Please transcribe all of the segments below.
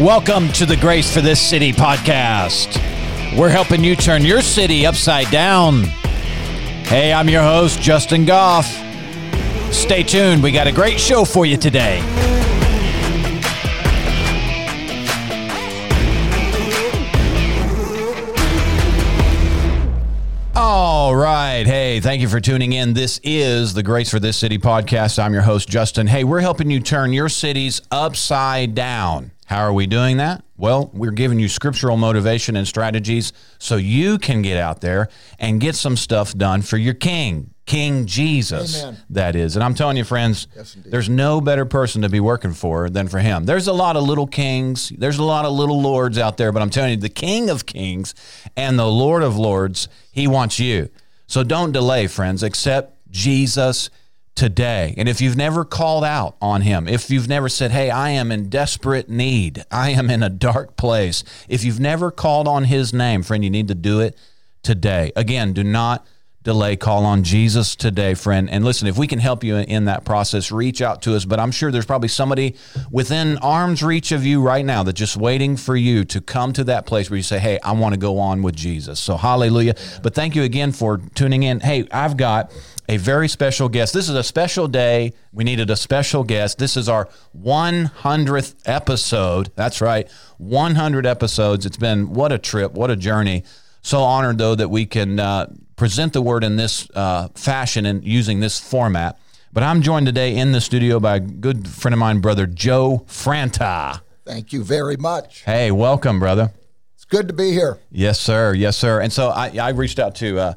Welcome to the Grace for This City podcast. We're helping you turn your city upside down. Hey, I'm your host, Justin Goff. Stay tuned, we got a great show for you today. All right. Hey, thank you for tuning in. This is the Grace for This City podcast. I'm your host, Justin. Hey, we're helping you turn your cities upside down. How are we doing that? Well, we're giving you scriptural motivation and strategies so you can get out there and get some stuff done for your king, King Jesus. Amen. That is. And I'm telling you, friends, there's no better person to be working for than for him. There's a lot of little kings, there's a lot of little lords out there, but I'm telling you, the King of Kings and the Lord of Lords, he wants you. So don't delay, friends. Accept Jesus today. And if you've never called out on him, if you've never said, Hey, I am in desperate need, I am in a dark place, if you've never called on his name, friend, you need to do it today. Again, do not delay. Call on Jesus today, friend. And listen, if we can help you in that process, reach out to us. But I'm sure there's probably somebody within arm's reach of you right now that's just waiting for you to come to that place where you say, Hey, I want to go on with Jesus. So, hallelujah. But thank you again for tuning in. Hey, I've got a very special guest. This is a special day. We needed a special guest. This is our 100th episode. That's right, 100 episodes. It's been what a trip, what a journey. So honored, though, that we can uh, present the word in this uh, fashion and using this format. But I'm joined today in the studio by a good friend of mine, brother Joe Franta. Thank you very much. Hey, welcome, brother. It's good to be here. Yes, sir. Yes, sir. And so I, I reached out to uh,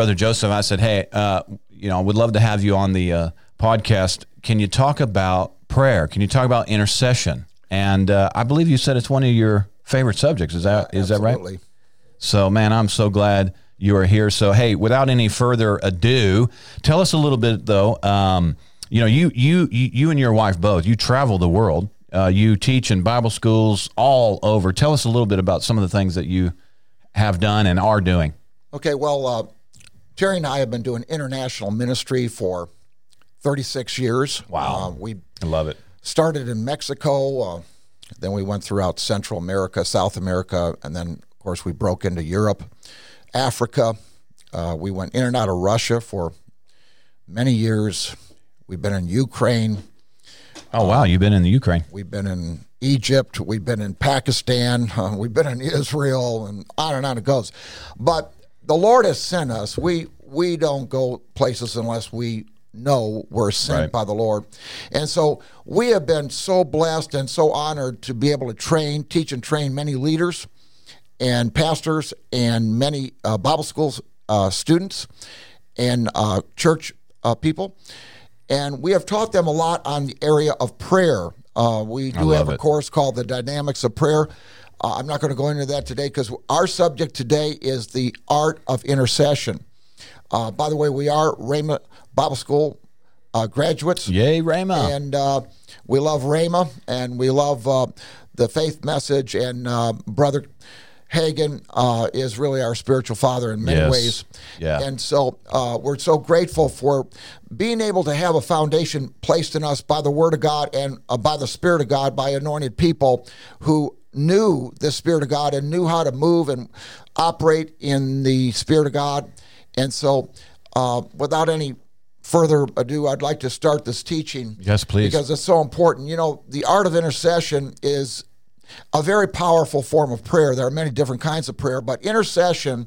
brother Joseph. I said, "Hey, uh, you know, I would love to have you on the uh, podcast. Can you talk about prayer? Can you talk about intercession?" And uh, I believe you said it's one of your favorite subjects. Is that is that right? So, man, I'm so glad you are here. So, hey, without any further ado, tell us a little bit though. Um, you know, you you you you and your wife both you travel the world. Uh, you teach in Bible schools all over. Tell us a little bit about some of the things that you have done and are doing. Okay, well, uh, Terry and I have been doing international ministry for 36 years. Wow. Uh, we I love it. started in Mexico, uh, then we went throughout Central America, South America, and then, of course, we broke into Europe, Africa. Uh, we went in and out of Russia for many years. We've been in Ukraine. Oh wow, you've been in the Ukraine. We've been in Egypt. We've been in Pakistan. Uh, we've been in Israel, and on and on it goes. But the Lord has sent us. We we don't go places unless we know we're sent Right. by the Lord. And so we have been so blessed and so honored to be able to train, teach, and train many leaders and pastors and many uh, Bible schools uh, students and uh, church uh, people. And we have taught them a lot on the area of prayer. Uh, we do have a it. course called The Dynamics of Prayer. Uh, I'm not going to go into that today because our subject today is the art of intercession. Uh, by the way, we are Rhema Bible School uh, graduates. Yay, Rhema. And uh, we love Rhema and we love uh, the faith message. And uh, Brother Hagin uh, is really our spiritual father in many Yes. ways. Yeah. And so uh, we're so grateful for being able to have a foundation placed in us by the Word of God and uh, by the Spirit of God, by anointed people who knew the Spirit of God and knew how to move and operate in the Spirit of God. And so, uh, without any further ado, I'd like to start this teaching. Yes, please. Because it's so important. You know, the art of intercession is a very powerful form of prayer. There are many different kinds of prayer, but intercession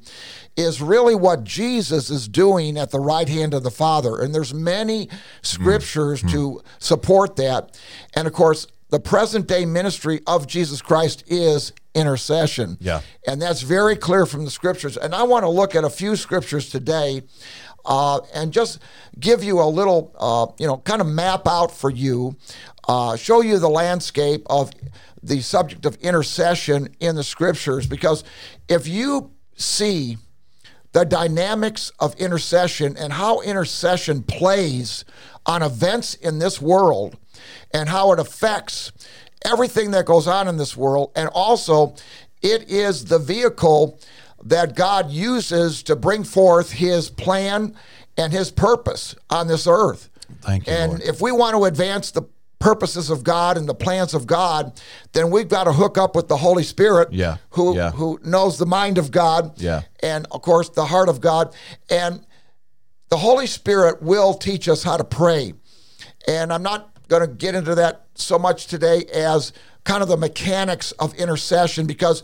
is really what Jesus is doing at the right hand of the Father. And there's many scriptures to support that. And of course, the present day ministry of Jesus Christ is intercession. Yeah. And that's very clear from the scriptures. And I want to look at a few scriptures today uh, and just give you a little, uh, you know, kind of map out for you, uh, show you the landscape of the subject of intercession in the scriptures. Because if you see the dynamics of intercession and how intercession plays on events in this world and how it affects everything that goes on in this world. And also, it is the vehicle that God uses to bring forth his plan and his purpose on this earth. Thank you, And Lord. if we want to advance the purposes of God and the plans of God, then we've got to hook up with the Holy Spirit, Yeah, who yeah. who knows the mind of God, Yeah. and of course the heart of God, and the Holy Spirit will teach us how to pray. And I'm not going to get into that so much today as kind of the mechanics of intercession because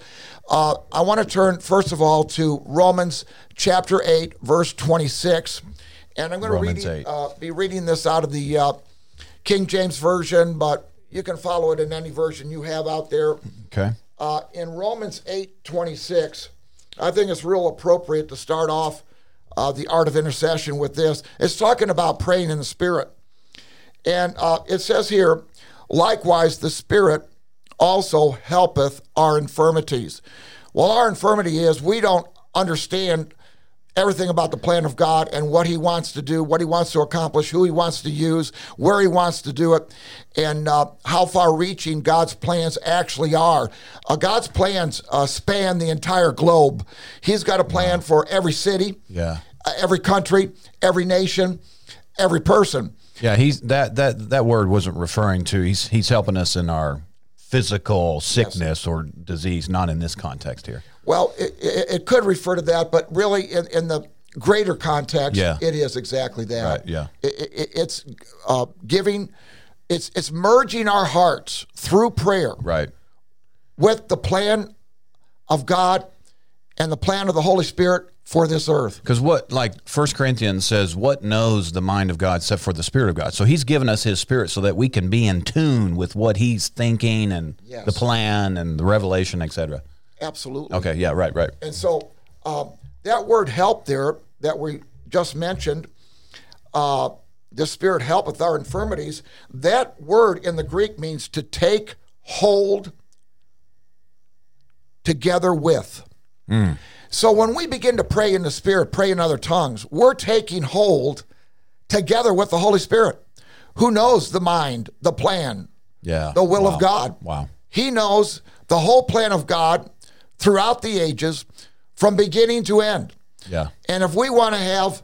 uh, I want to turn, first of all, to Romans chapter 8, verse 26. And I'm going to read, uh, be reading this out of the uh, King James Version, but you can follow it in any version you have out there Okay. uh, in Romans eight twenty six, I think it's real appropriate to start off uh, the art of intercession with this. It's talking about praying in the Spirit. And uh, it says here, likewise, the Spirit also helpeth our infirmities. Well, our infirmity is we don't understand everything about the plan of God and what He wants to do, what He wants to accomplish, who He wants to use, where He wants to do it, and uh, how far reaching God's plans actually are. Uh, God's plans uh, span the entire globe. He's got a plan for every city, Yeah. uh, every country, every nation, every person. Yeah, he's that that that word wasn't referring to. He's he's helping us in our physical sickness or disease, not in this context here. Well, it, it, it could refer to that, but really, in, in the greater context, Yeah. it is exactly that. Right, yeah. It, it's uh, giving, it's it's merging our hearts through prayer Right. with the plan of God and the plan of the Holy Spirit for this earth. Because what, like First Corinthians says, what knows the mind of God except for the Spirit of God? So He's given us His Spirit so that we can be in tune with what He's thinking and Yes. the plan and the revelation, etc. Absolutely. Okay. Yeah. Right. Right. And so um, that word help there that we just mentioned, uh, the Spirit helpeth our infirmities, that word in the Greek means to take hold together with. So when we begin to pray in the Spirit, pray in other tongues, we're taking hold together with the Holy Spirit, who knows the mind, the plan, Yeah. the will Wow. of God. Wow. He knows the whole plan of God throughout the ages from beginning to end. Yeah. And if we want to have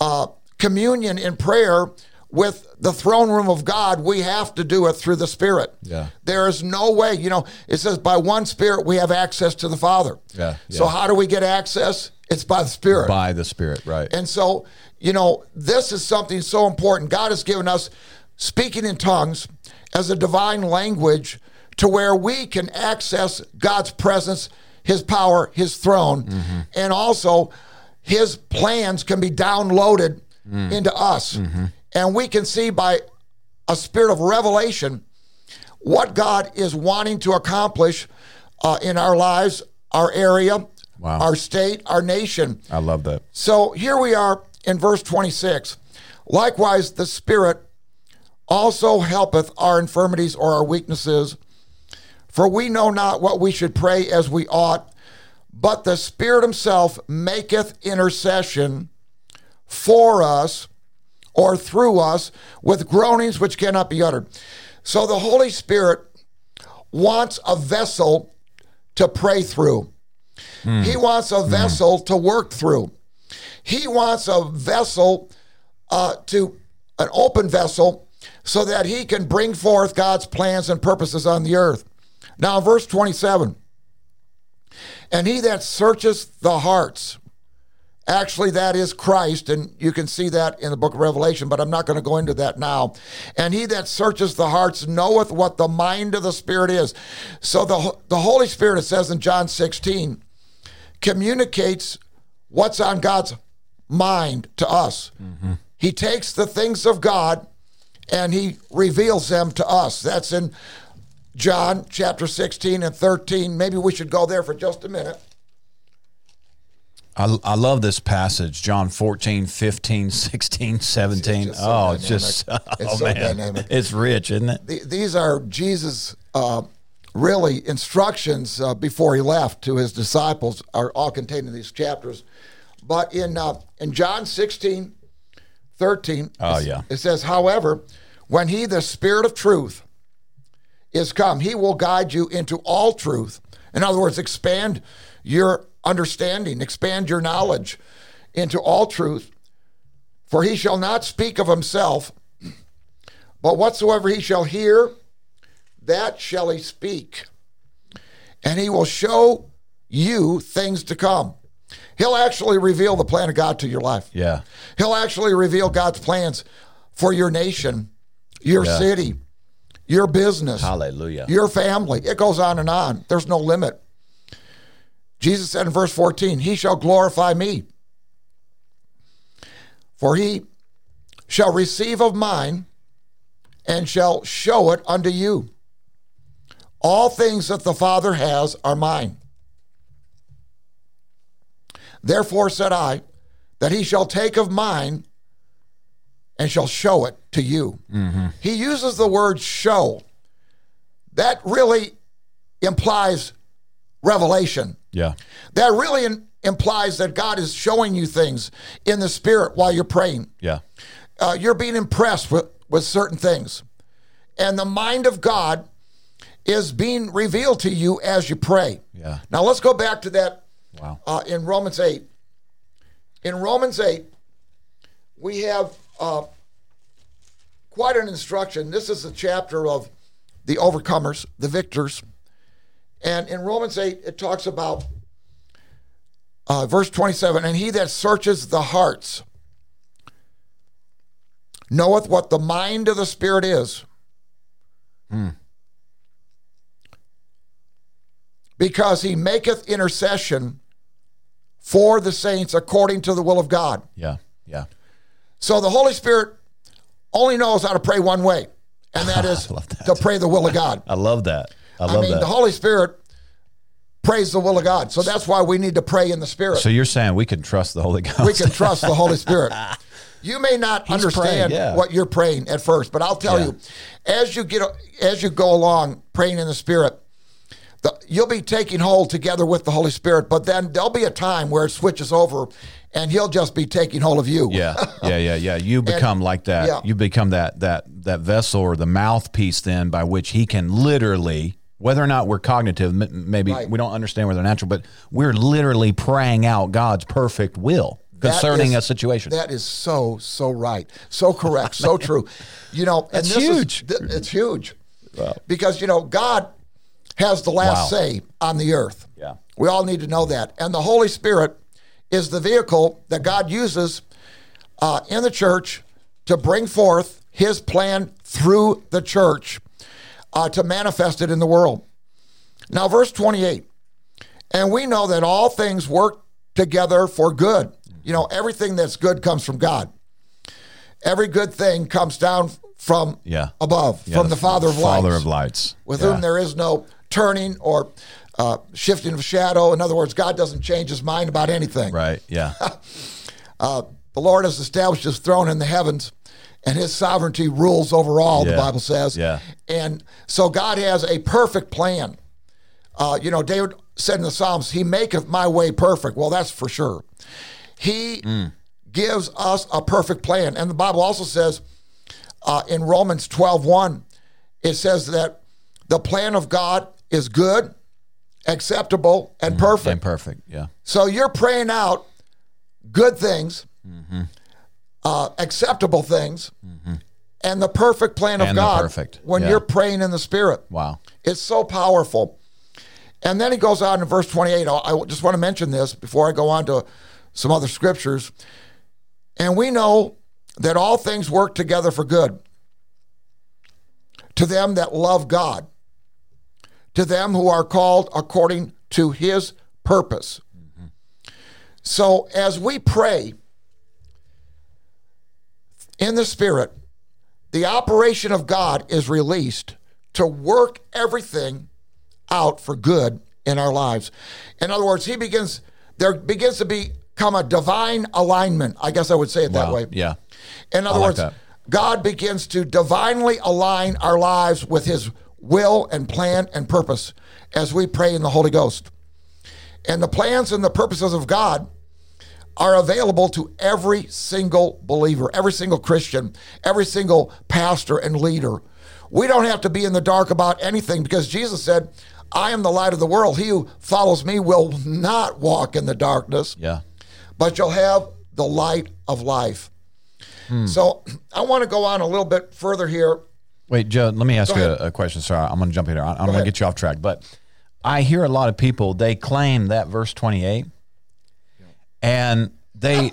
uh, communion in prayer with the throne room of God, we have to do it through the Spirit. Yeah. There is no way, you know, it says by one Spirit we have access to the Father. Yeah, So how do we get access? It's by the Spirit. By the Spirit. Right. And so, you know, this is something so important. God has given us speaking in tongues as a divine language to where we can access God's presence, His power, His throne, mm-hmm. and also His plans can be downloaded mm. into us. Mm-hmm. And we can see by a spirit of revelation what God is wanting to accomplish uh, in our lives, our area, Wow. our state, our nation. I love that. So here we are in verse 26. Likewise, the Spirit also helpeth our infirmities or our weaknesses. For we know not what we should pray as we ought, but the Spirit Himself maketh intercession for us or through us with groanings which cannot be uttered. So the Holy Spirit wants a vessel to pray through. He wants a vessel to work through. He wants a vessel uh, to an open vessel so that he can bring forth God's plans and purposes on the earth. Now, verse 27 And he that searcheth the hearts, actually, that is Christ, and you can see that in the book of Revelation, but I'm not going to go into that now. And he that searches the hearts knoweth what the mind of the Spirit is. So the, the Holy Spirit, it says in John 16, communicates what's on God's mind to us. Mm-hmm. He takes the things of God and he reveals them to us. That's in John chapter 16 and 13. Maybe we should go there for just a minute. I, I love this passage, John 14, 15, 16, 17. just so oh, it's just, oh, It's so man. dynamic. It's rich, isn't it? The- These are Jesus' uh, really instructions uh, before he left to his disciples are all contained in these chapters. But in uh, in John 16, 13, Oh, yeah. it says, however, when he, the Spirit of truth, is come, he will guide you into all truth. In other words, expand your understanding, expand your knowledge into all truth. For he shall not speak of himself, But whatsoever he shall hear, that shall he speak. And he will show you things to come. He'll actually reveal the plan of God to your life. Yeah. He'll actually reveal God's plans for your nation, your Yeah. city, your business, Hallelujah. your family. It goes on and on. There's no limit. Jesus said in verse 14, He shall glorify me, for he shall receive of mine and shall show it unto you. All things that the Father has are mine. Therefore said I, that he shall take of mine and shall show it to you. Mm-hmm. He uses the word show. That really implies revelation. Yeah. That really in- implies that God is showing you things in the spirit while you're praying. Yeah. Uh, you're being impressed with, with certain things. And the mind of God is being revealed to you as you pray. Yeah. Now let's go back to that Wow. uh, in Romans 8. In Romans 8, we have uh, quite an instruction. This is a chapter of the overcomers, the victors. And in Romans 8, it talks about uh, verse 27 and he that searches the hearts knoweth what the mind of the Spirit is. Because he maketh intercession for the saints according to the will of God. Yeah. Yeah. So the Holy Spirit only knows how to pray one way, and that is that. to pray the will of God. I love that. I love I mean, that. the Holy Spirit prays the will of God. So that's why we need to pray in the Spirit. so you're saying we can trust the Holy Ghost? we can trust the Holy Spirit. You may not understand praying, yeah. what you're praying at first, but I'll tell Yeah. you, as you get as you go along praying in the Spirit, the, you'll be taking hold together with the Holy Spirit. But then there'll be a time where it switches over, and He'll just be taking hold of you. Yeah, yeah, yeah, yeah. You become like that. yeah. You become that that that vessel or the mouthpiece then by which he can literally, whether or not we're cognitive, maybe Right. we don't understand whether they're natural, but we're literally praying out God's perfect will concerning is- a situation. That is so so right, so correct, so true. You know, and That's this is- huge. th- it's huge because you know God has the last Wow. say on the earth. Yeah. we all need to know that, and the Holy Spirit is the vehicle that God uses uh, in the church to bring forth His plan through the church uh, to manifest it in the world. Now, verse twenty-eight. And we know that all things work together for good. You know, everything that's good comes from God. Every good thing comes down from Yeah. above, Yeah, from the, Father of Father lights, of lights, with Yeah. whom there is no turning or uh, shifting of shadow. In other words, God doesn't change his mind about anything. right. Yeah, Uh, the Lord has established his throne in the heavens, and his sovereignty rules over all, the Bible says. Yeah. And so God has a perfect plan. Uh, you know, David said in the Psalms, He maketh my way perfect. Well, that's for sure. He gives us a perfect plan. And the Bible also says uh, in Romans 12 1, it says that the plan of God is good, acceptable, and perfect. and perfect. Yeah, So you're praying out good things, uh, acceptable things, and the perfect plan of And the God perfect, when yeah. you're praying in the Spirit. wow. It's so powerful. And then he goes on in verse 28. I I just want to mention this before I go on to some other scriptures. And we know that all things work together for good to them that love God, to them who are called according to his purpose. So as we pray in the Spirit, the operation of God is released to work everything out for good in our lives. In other words, he begins there begins to become a divine alignment. I guess I would say it that Wow. way. Yeah, In other like words, that. God begins to divinely align our lives with his will and plan and purpose as we pray in the Holy Ghost. And the plans and the purposes of God are available to every single believer, every single Christian, every single pastor and leader. We don't have to be in the dark about anything because Jesus said, I am the light of the world. He who follows me will not walk in the darkness, yeah, but you'll have the light of life. Hmm. So I want to go on a little bit further here. Wait, Joe, let me ask Go you a, a question. Sorry, I'm going to jump in here. I, I'm going to get you off track. But I hear a lot of people, they claim that verse 28 and they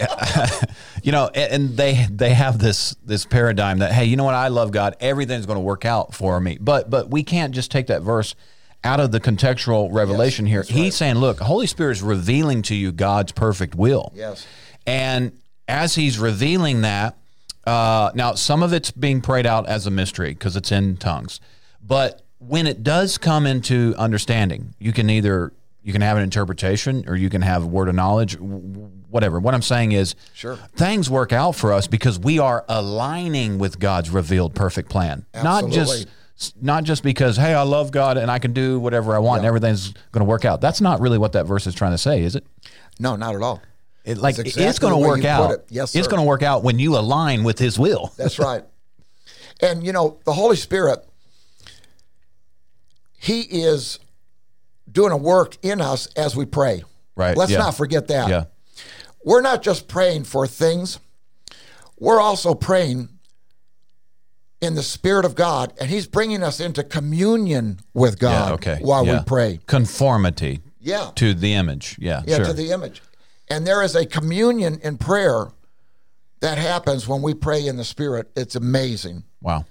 you know and they they have this this paradigm that hey you know what? I love god. Everything's going to work out for me. But but we can't just take that verse out of the contextual revelation here. he's saying look holy spirit is revealing to you god's perfect will. Yes. and as he's revealing that, uh, now some of it's being prayed out as a mystery because it's in tongues. But when it does come into understanding, you can either you can have an interpretation or you can have a word of knowledge, whatever. What I'm saying is, Sure. things work out for us because we are aligning with God's revealed perfect plan, not just. Not just because, hey, I love God and I can do whatever I want and everything's going to work out. That's not really what that verse is trying to say, is it? No, not at all. It, like That's it's going to work out. it. Yes, it's going to work out when you align with His will. That's right. And you know, the Holy Spirit, He is doing a work in us as we pray. Right, Let's yeah. not forget that. Yeah, We're not just praying for things, we're also praying in the Spirit of God, and He's bringing us into communion with God yeah, okay. while yeah. we pray. conformity Yeah. to the image. Yeah, Yeah, sure. to the image. And there is a communion in prayer that happens when we pray in the Spirit. It's amazing. wow.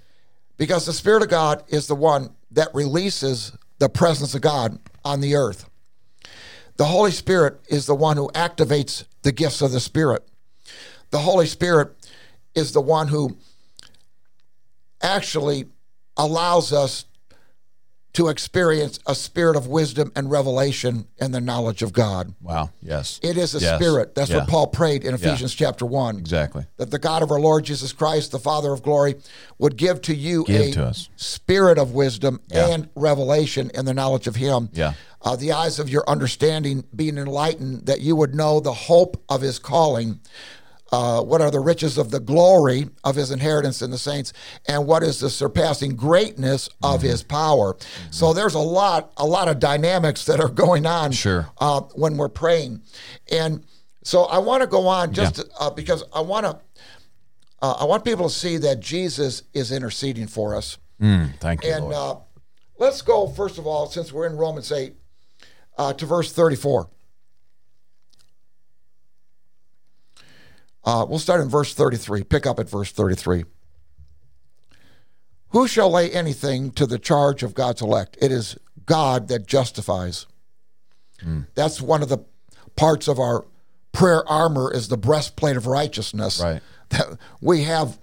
because the Spirit of God is the one that releases the presence of God on the earth. The Holy Spirit is the one who activates the gifts of the Spirit. The Holy Spirit is the one who actually allows us to experience a spirit of wisdom and revelation and the knowledge of God. Wow. Yes. It is a Yes. spirit. That's Yeah. what Paul prayed in Ephesians chapter 1 Exactly. that the God of our Lord Jesus Christ, the Father of glory, would give to you Give a to spirit of wisdom Yeah. and revelation in the knowledge of Him. Yeah. Uh, the eyes of your understanding being enlightened, that you would know the hope of His calling. Uh, what are the riches of the glory of his inheritance in the saints, and what is the surpassing greatness of Mm-hmm. his power? So there's a lot, a lot of dynamics that are going on Sure. uh, when we're praying, and so I want to go on just uh, because I want to, uh, I want people to see that Jesus is interceding for us. Mm, thank you, And Lord. uh, let's go, first of all, since we're in Romans 8, uh, to verse 34. Uh, we'll start in verse 33. Pick up at verse 33. Who shall lay anything to the charge of God's elect? It is God that justifies. That's one of the parts of our prayer armor is the breastplate of righteousness. Right. That we have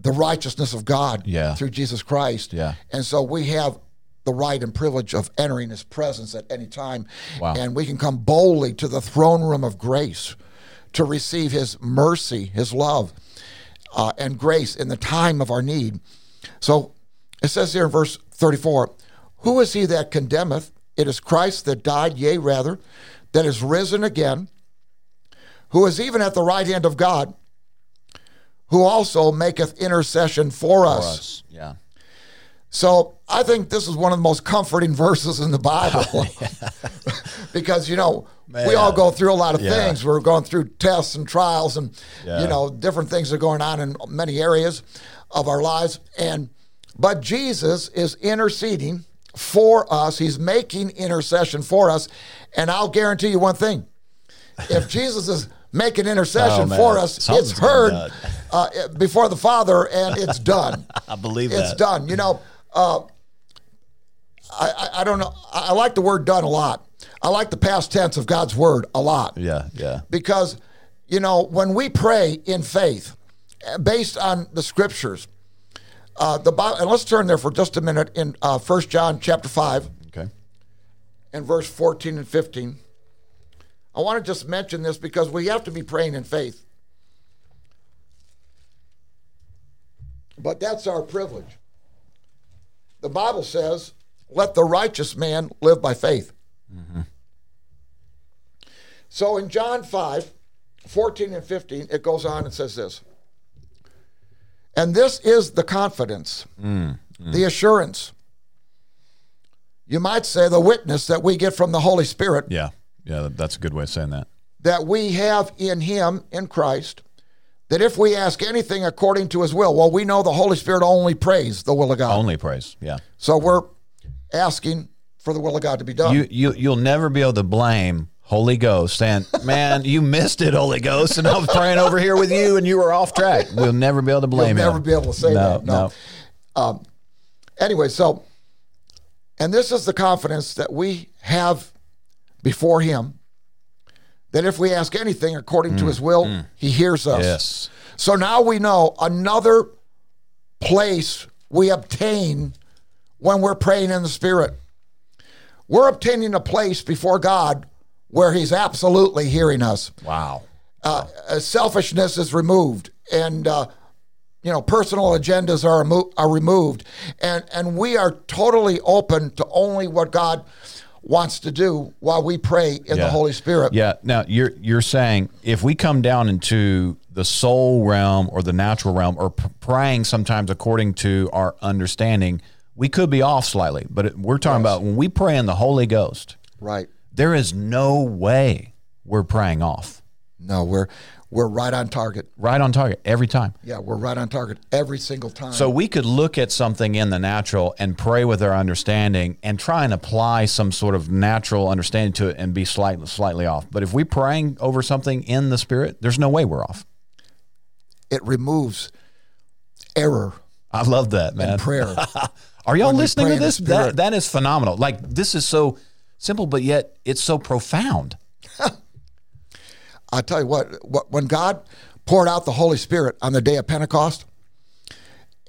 the righteousness of God Yeah. through Jesus Christ. Yeah. And so we have the right and privilege of entering his presence at any time. Wow. And we can come boldly to the throne room of grace to receive his mercy, his love, uh, and grace in the time of our need. So it says here in verse 34 Who is he that condemneth? It is Christ that died, yea, rather, that is risen again, who is even at the right hand of God, who also maketh intercession for For us. us. Yeah. So I think this is one of the most comforting verses in the Bible. because, you know, we all go through a lot of Yeah. things. We're going through tests and trials and, Yeah. you know, different things are going on in many areas of our lives. And, but Jesus is interceding for us. He's making intercession for us. And I'll guarantee you one thing. If Jesus is making intercession Oh, for us, Something's it's heard uh, before the Father and it's done I believe it. it's that. done. You know, uh, I, I I don't know. I like the word "done" a lot. I like the past tense of God's word a lot Yeah. Yeah. because you know when we pray in faith, uh, based on the scriptures, uh, the Bible. And let's turn there for just a minute in uh, First John chapter five Okay. and verse fourteen and fifteen. I want to just mention this because we have to be praying in faith. But that's our privilege. The Bible says, let the righteous man live by faith. So in John 5, 14 and 15, it goes on and says this. And this is the confidence, mm, mm. the assurance, you might say the witness that we get from the Holy Spirit Yeah. Yeah. That's a good way of saying that. that we have in him, in Christ, that if we ask anything according to his will, well, we know the Holy Spirit only prays the will of God. Only prays, Yeah. So we're asking for the will of God to be done. You you you'll never be able to blame Holy Ghost And "Man, you missed it, Holy Ghost," and I was praying over here with you, and you were off track. We'll never be able to blame You'll him. never be able to say no, that. No. Um, anyway, so, and this is the confidence that we have before Him that if we ask anything according to His will, He hears us. Mm, Yes. So now we know another place we obtain when we're praying in the Spirit. We're obtaining a place before God where He's absolutely hearing us. Wow. Uh, uh, selfishness is removed, and uh, you know personal agendas are remo- are removed, and and we are totally open to only what God wants to do while we pray in the Holy Spirit. Yeah. Now you're you're saying if we come down into the soul realm or the natural realm, or p- praying sometimes according to our understanding, we could be off slightly. But we're talking about when we pray in the Holy Ghost, Right. There is no way we're praying off. No, we're we're right on target. Right on target every time. Yeah, we're right on target every single time. So we could look at something in the natural and pray with our understanding and try and apply some sort of natural understanding to it and be slightly slightly off. But if we're praying over something in the spirit, there's no way we're off. it removes error I love that, man. prayer. Are y'all listening to this? That that is phenomenal. Like this is so simple, but yet it's so profound. I tell you what, what, when God poured out the Holy Spirit on the day of Pentecost,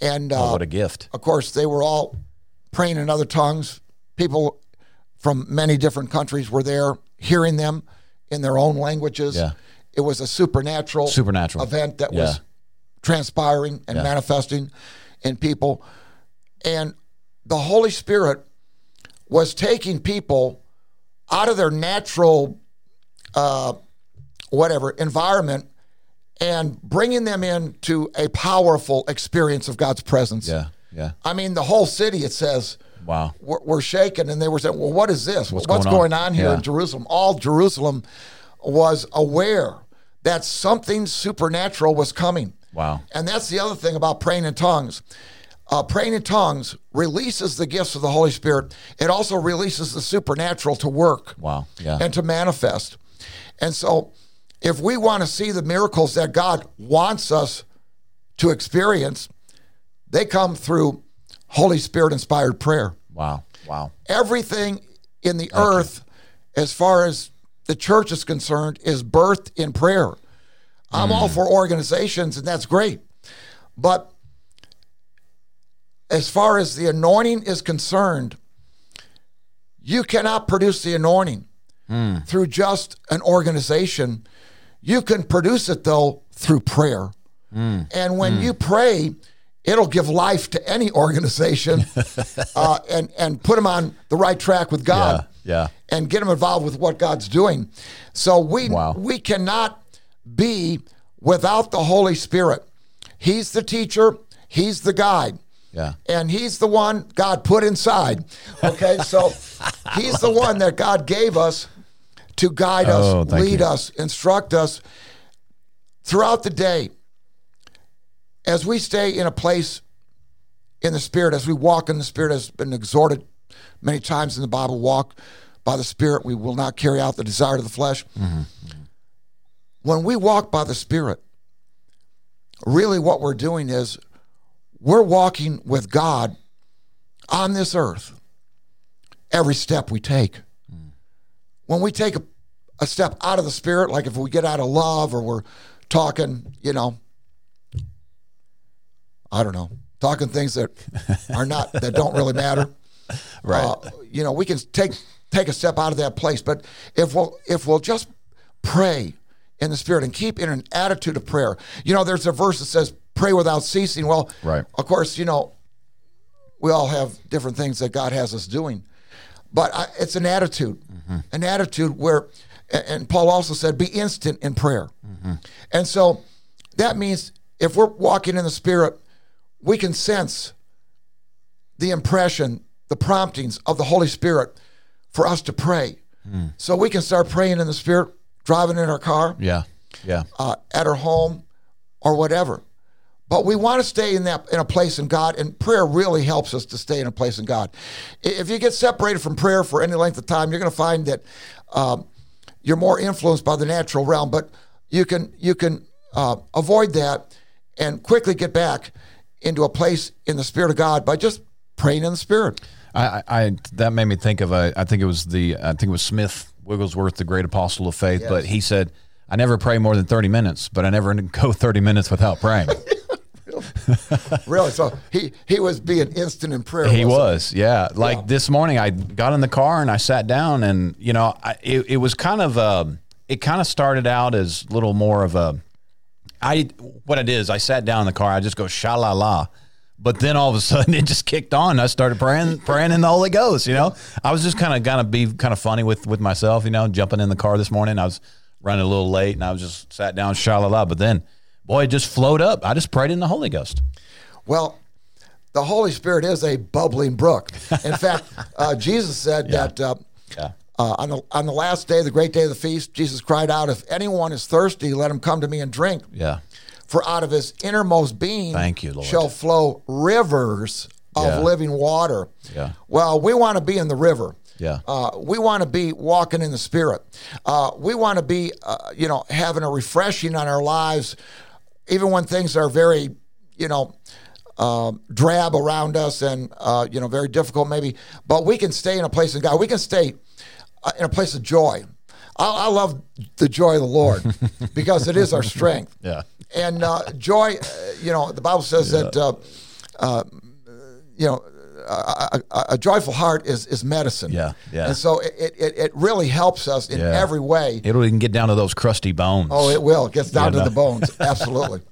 and uh, Oh, what a gift. of course they were all praying in other tongues. People from many different countries were there, hearing them in their own languages. Yeah. It was a supernatural, Supernatural. event that Yeah. was transpiring and Yeah. manifesting in people, and the Holy Spirit was taking people out of their natural uh, whatever environment and bringing them into a powerful experience of God's presence. Yeah, yeah. I mean, the whole city, it says, Wow. were, were shaken and they were saying, well, what is this? What's, going going, on? on? here Yeah. in Jerusalem? All Jerusalem was aware that something supernatural was coming. Wow. And that's the other thing about praying in tongues. Uh, praying in tongues releases the gifts of the Holy Spirit. It also releases the supernatural to work Wow. Yeah. and to manifest. And so, if we want to see the miracles that God wants us to experience, they come through Holy Spirit inspired prayer. wow. Wow. Everything in the earth, as far as the church is concerned, is birthed in prayer. I'm all for organizations, and that's great. But as far as the anointing is concerned, you cannot produce the anointing hmm. through just an organization. You can produce it, though, through prayer. Hmm. And when hmm. you pray, it'll give life to any organization uh, and, and put them on the right track with God Yeah. Yeah. and get them involved with what God's doing. So we Wow. we cannot be without the Holy Spirit. He's the teacher, he's the guide. Yeah. And he's the one God put inside. Okay, so he's the one that God gave us to guide Oh, us, lead you. us, instruct us throughout the day. As we stay in a place in the Spirit, as we walk in the Spirit, has been exhorted many times in the Bible, walk by the Spirit, we will not carry out the desire of the flesh. Mm-hmm. Mm-hmm. When we walk by the Spirit, really what we're doing is we're walking with God on this earth every step we take. When we take a, a step out of the Spirit, like if we get out of love or we're talking, you know, I don't know, talking things that are not, that don't really matter. Right. Uh, you know, we can take take a step out of that place. But if we'll if we'll just pray in the spirit and keep in an attitude of prayer, you know, there's a verse that says pray without ceasing. Well, Right. Of course, you know, we all have different things that God has us doing, but I, it's an attitude, mm-hmm. an attitude where, and- Paul also said, be instant in prayer, mm-hmm. and so that means if we're walking in the spirit, we can sense the impression, the promptings of the Holy Spirit for us to pray. Hmm. So we can start praying in the Spirit, driving in our car, yeah. Yeah. uh, at our home, or whatever. But we want to stay in that in a place in God, and prayer really helps us to stay in a place in God. If you get separated from prayer for any length of time, you're going to find that um, you're more influenced by the natural realm. But you can you can uh, avoid that and quickly get back into a place in the Spirit of God by just praying in the Spirit. I, I, that made me think of a. I think it was the. I think it was Smith Wigglesworth, the great apostle of faith. But he said, "I never pray more than thirty minutes, but I never go thirty minutes without praying." Really, so he he was being instant in prayer. He was, yeah. Like Yeah. this morning, I got in the car and I sat down, and you know, I, it, it was kind of um it kind of started out as a little more of a, I what it is. I sat down in the car, I just go sha la la, but then all of a sudden it just kicked on. I started praying, praying in the Holy Ghost. You know, I was just kind of gonna be kind of funny with with myself. You know, jumping in the car this morning, I was running a little late, and I was just sat down sha la la, but then. Boy, it just flowed up. I just prayed in the Holy Ghost. Well, the Holy Spirit is a bubbling brook. In fact, uh, Jesus said that uh, Yeah. uh, on, the, on the last day, the great day of the feast, Jesus cried out, If anyone is thirsty, let him come to me and drink. Yeah. For out of his innermost being Thank you, Lord. shall flow rivers of Yeah. living water. Yeah. Well, we want to be in the river. Yeah. Uh, we want to be walking in the Spirit. Uh, we want to be, uh, you know, having a refreshing on our lives, even when things are very, you know, uh, drab around us and uh, you know very difficult maybe. But we can stay in a place of God. We can stay uh, in a place of joy. I, I love the joy of the Lord because it is our strength. Yeah. And uh, joy, uh, you know, the Bible says that, uh, uh, you know, a, a, a joyful heart is, is medicine. Yeah, yeah. And so it, it, it really helps us in Yeah. every way. It'll even get down to those crusty bones. Oh, it will. It gets down to the bones. Absolutely.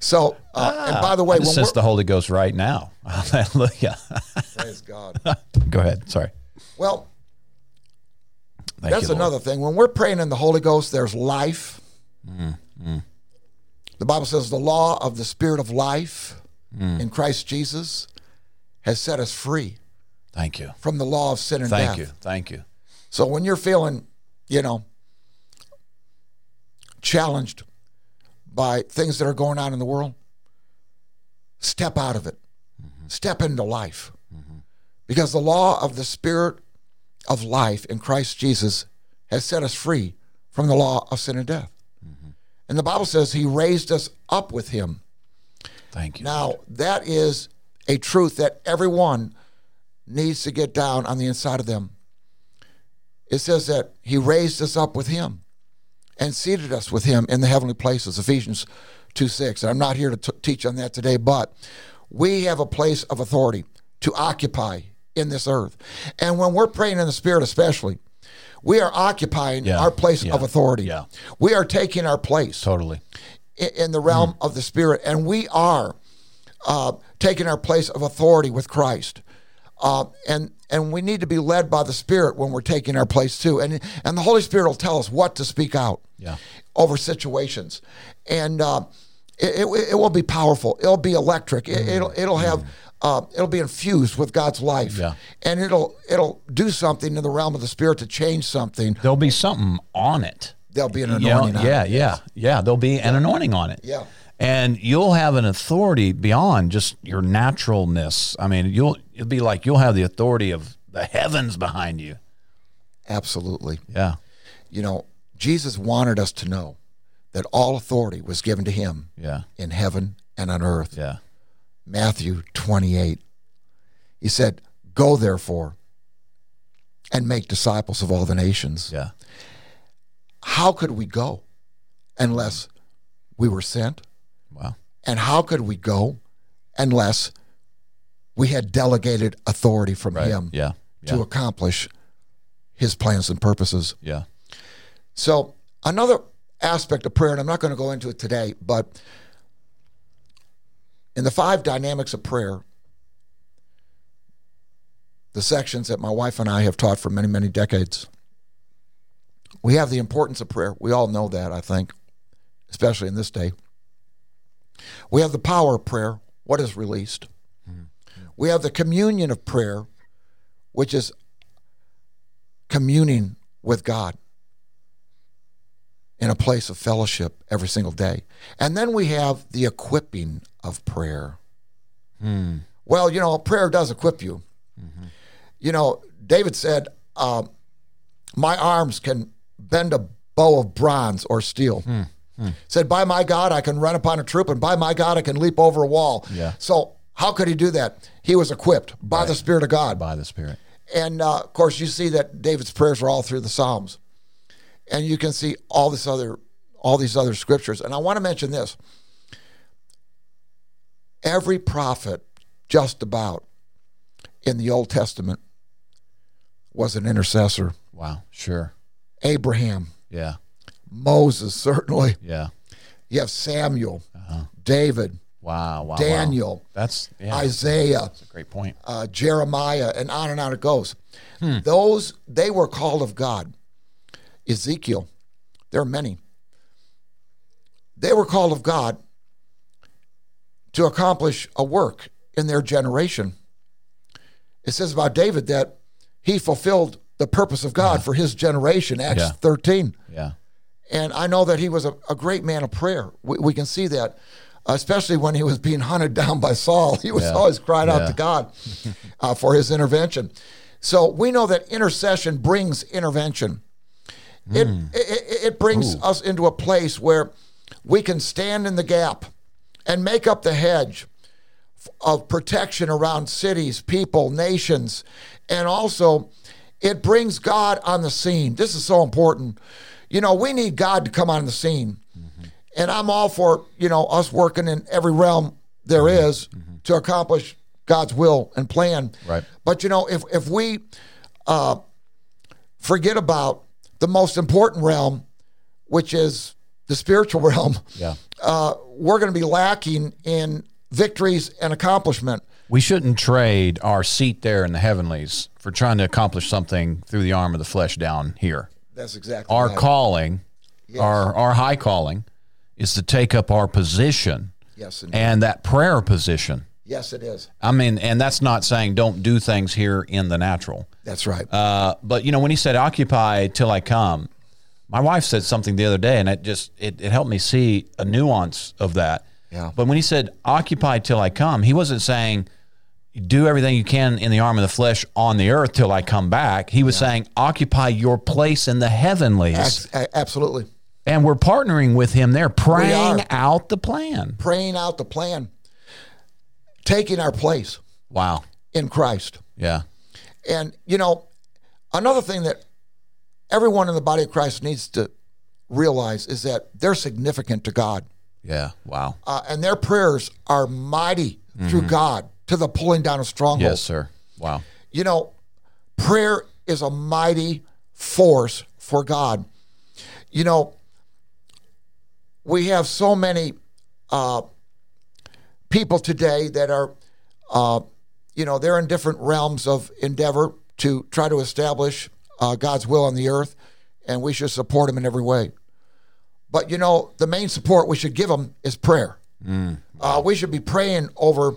So, uh, and by the way, when just the Holy Ghost right now. Hallelujah. praise God. Go ahead. Sorry. Well, Thank that's you, another thing. When we're praying in the Holy Ghost, there's life. Mm, The Bible says the law of the Spirit of life Mm. in Christ Jesus has set us free Thank you. from the law of sin and death. Thank death. you. Thank you. So when you're feeling, you know, challenged by things that are going on in the world, step out of it. Mm-hmm. Step into life. Mm-hmm. Because the law of the Spirit of life in Christ Jesus has set us free from the law of sin and death. Mm-hmm. And the Bible says he raised us up with him. Thank you. Now, that is a truth that everyone needs to get down on the inside of them. It says that he raised us up with him and seated us with him in the heavenly places, Ephesians 2 6. And I'm not here to t- teach on that today, but we have a place of authority to occupy in this earth. And when we're praying in the Spirit, especially, we are occupying Yeah, our place yeah, of authority. yeah. We are taking our place Totally. in, in the realm of the spirit, and we are uh, taking our place of authority with Christ. Uh, and and we need to be led by the Spirit when we're taking our place too. And and the Holy Spirit will tell us what to speak out Yeah. over situations, and uh, it, it, it will be powerful. It'll be electric. It, it'll it'll have. Uh, it'll be infused with God's life, Yeah. and it'll it'll do something in the realm of the spirit to change something. There'll be something on it. There'll be an You know, anointing. on it. yeah, yeah, yeah. There'll be an anointing on it. Yeah. And you'll have an authority beyond just your naturalness. I mean, you'll it'll be like you'll have the authority of the heavens behind you. absolutely. Yeah. you know, Jesus wanted us to know that all authority was given to him Yeah. in heaven and on earth. Yeah. Matthew 28. He said, Go therefore and make disciples of all the nations. Yeah. How could we go unless we were sent? Wow. And how could we go unless we had delegated authority from him Yeah. to Yeah. accomplish his plans and purposes? Yeah. So, another aspect of prayer, and I'm not going to go into it today, but in the five dynamics of prayer, the sections that my wife and I have taught for many, many decades, we have the importance of prayer. We all know that, I think, especially in this day. We have the power of prayer, what is released. We have the communion of prayer, which is communing with God. in a place of fellowship every single day. And then we have the equipping of prayer. Hmm. Well, you know, prayer does equip you. Mm-hmm. You know, David said, um, My arms can bend a bow of bronze or steel. Hmm. Said, By my God, I can run upon a troop, and by my God, I can leap over a wall. Yeah. So, how could he do that? He was equipped by the Spirit of God. by the Spirit. And uh, of course, you see that David's prayers are all through the Psalms, and you can see all this other, all these other scriptures. And I want to mention this: every prophet, just about in the Old Testament, was an intercessor. Wow. Sure. Abraham, Yeah. Moses, certainly. Yeah. You have Samuel, David, Wow. Wow. wow. Daniel, That's yeah. Isaiah, That's a great point. uh, Jeremiah, and on and on it goes. Those they were called of God. Ezekiel, there are many. They were called of God to accomplish a work in their generation. It says about David that he fulfilled the purpose of God for his generation, Acts Yeah. 13. Yeah. And I know that he was a, a great man of prayer. We, we can see that, especially when he was being hunted down by Saul. He was Yeah. always crying out to God uh, for his intervention. So we know that intercession brings intervention. It, Hmm. it, it brings us into a place where we can stand in the gap and make up the hedge of protection around cities, people, nations, and also it brings God on the scene. This is so important. You know, we need God to come on the scene. And I'm all for, you know, us working in every realm there is to accomplish God's will and plan. Right. But you know, if if we uh, forget about the most important realm, which is the spiritual realm, Yeah. uh, we're going to be lacking in victories and accomplishment. We shouldn't trade our seat there in the heavenlies for trying to accomplish something through the arm of the flesh down here. That's exactly Our right. calling, our our high calling, is to take up our position yes, indeed. and that prayer position. yes, it is. I mean, and that's not saying don't do things here in the natural. That's right. Uh, but you know, when he said "occupy till I come," my wife said something the other day, and it just it, it helped me see a nuance of that. Yeah. But when he said "occupy till I come," he wasn't saying do everything you can in the arm of the flesh on the earth till I come back. He was saying occupy your place in the heavenlies, absolutely. and we're partnering with him there, praying out the plan. Praying out the plan, taking our place Wow. in Christ. Yeah. And, you know, another thing that everyone in the body of Christ needs to realize is that they're significant to God. Yeah. Wow. Uh, and their prayers are mighty through God to the pulling down of strongholds. Yes, sir. Wow. You know, prayer is a mighty force for God. You know, we have so many uh, people today that are, uh, you know, they're in different realms of endeavor to try to establish uh, God's will on the earth, and we should support them in every way. But you know, the main support we should give them is prayer. Uh, we should be praying over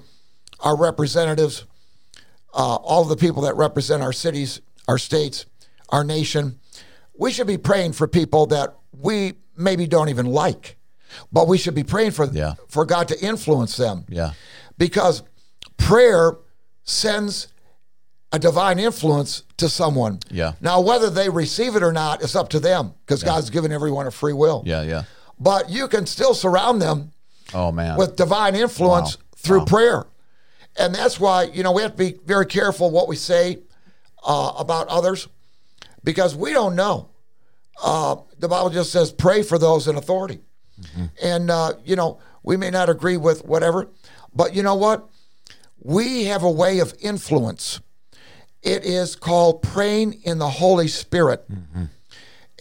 our representatives, uh, all of the people that represent our cities, our states, our nation. We should be praying for people that we maybe don't even like, but we should be praying for Yeah. for God to influence them. Yeah. Because prayer sends a divine influence to someone. Yeah. Now, whether they receive it or not, it's up to them because God's given everyone a free will. Yeah. Yeah. But you can still surround them Oh man. with divine influence Wow. through Wow. prayer. And that's why, you know, we have to be very careful what we say uh, about others because we don't know. Uh, the Bible just says, pray for those in authority. Mm-hmm. And, uh, you know, we may not agree with whatever, but you know what? We have a way of influence. It is called praying in the Holy Spirit. Mm-hmm.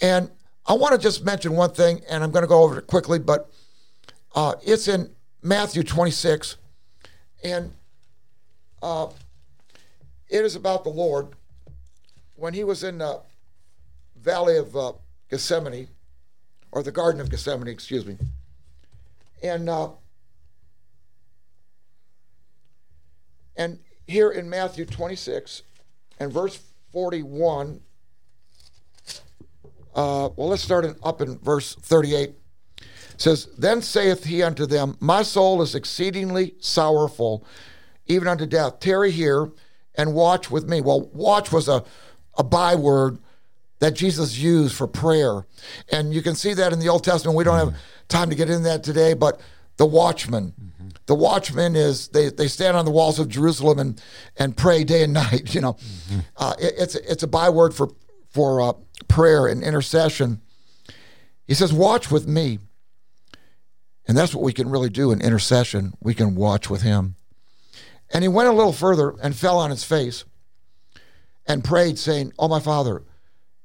And I want to just mention one thing, and I'm going to go over it quickly, but uh, it's in Matthew 26, and uh, it is about the Lord when he was in the valley of uh, Gethsemane, or the Garden of Gethsemane, excuse me. And uh, and here in Matthew 26 and verse 41, Uh, well, let's start in, up in verse 38. It says, Then saith he unto them, My soul is exceedingly sorrowful, even unto death. Tarry here and watch with me. Well, watch was a, a byword that Jesus used for prayer. And you can see that in the Old Testament. We don't have time to get into that today, but the watchman. The watchman is they, they stand on the walls of Jerusalem and, and pray day and night. You know, uh, it- it's it's a byword for for uh, prayer and intercession. He says, "Watch with me," and that's what we can really do in intercession. We can watch with Him. And he went a little further and fell on his face and prayed, saying, "Oh my Father,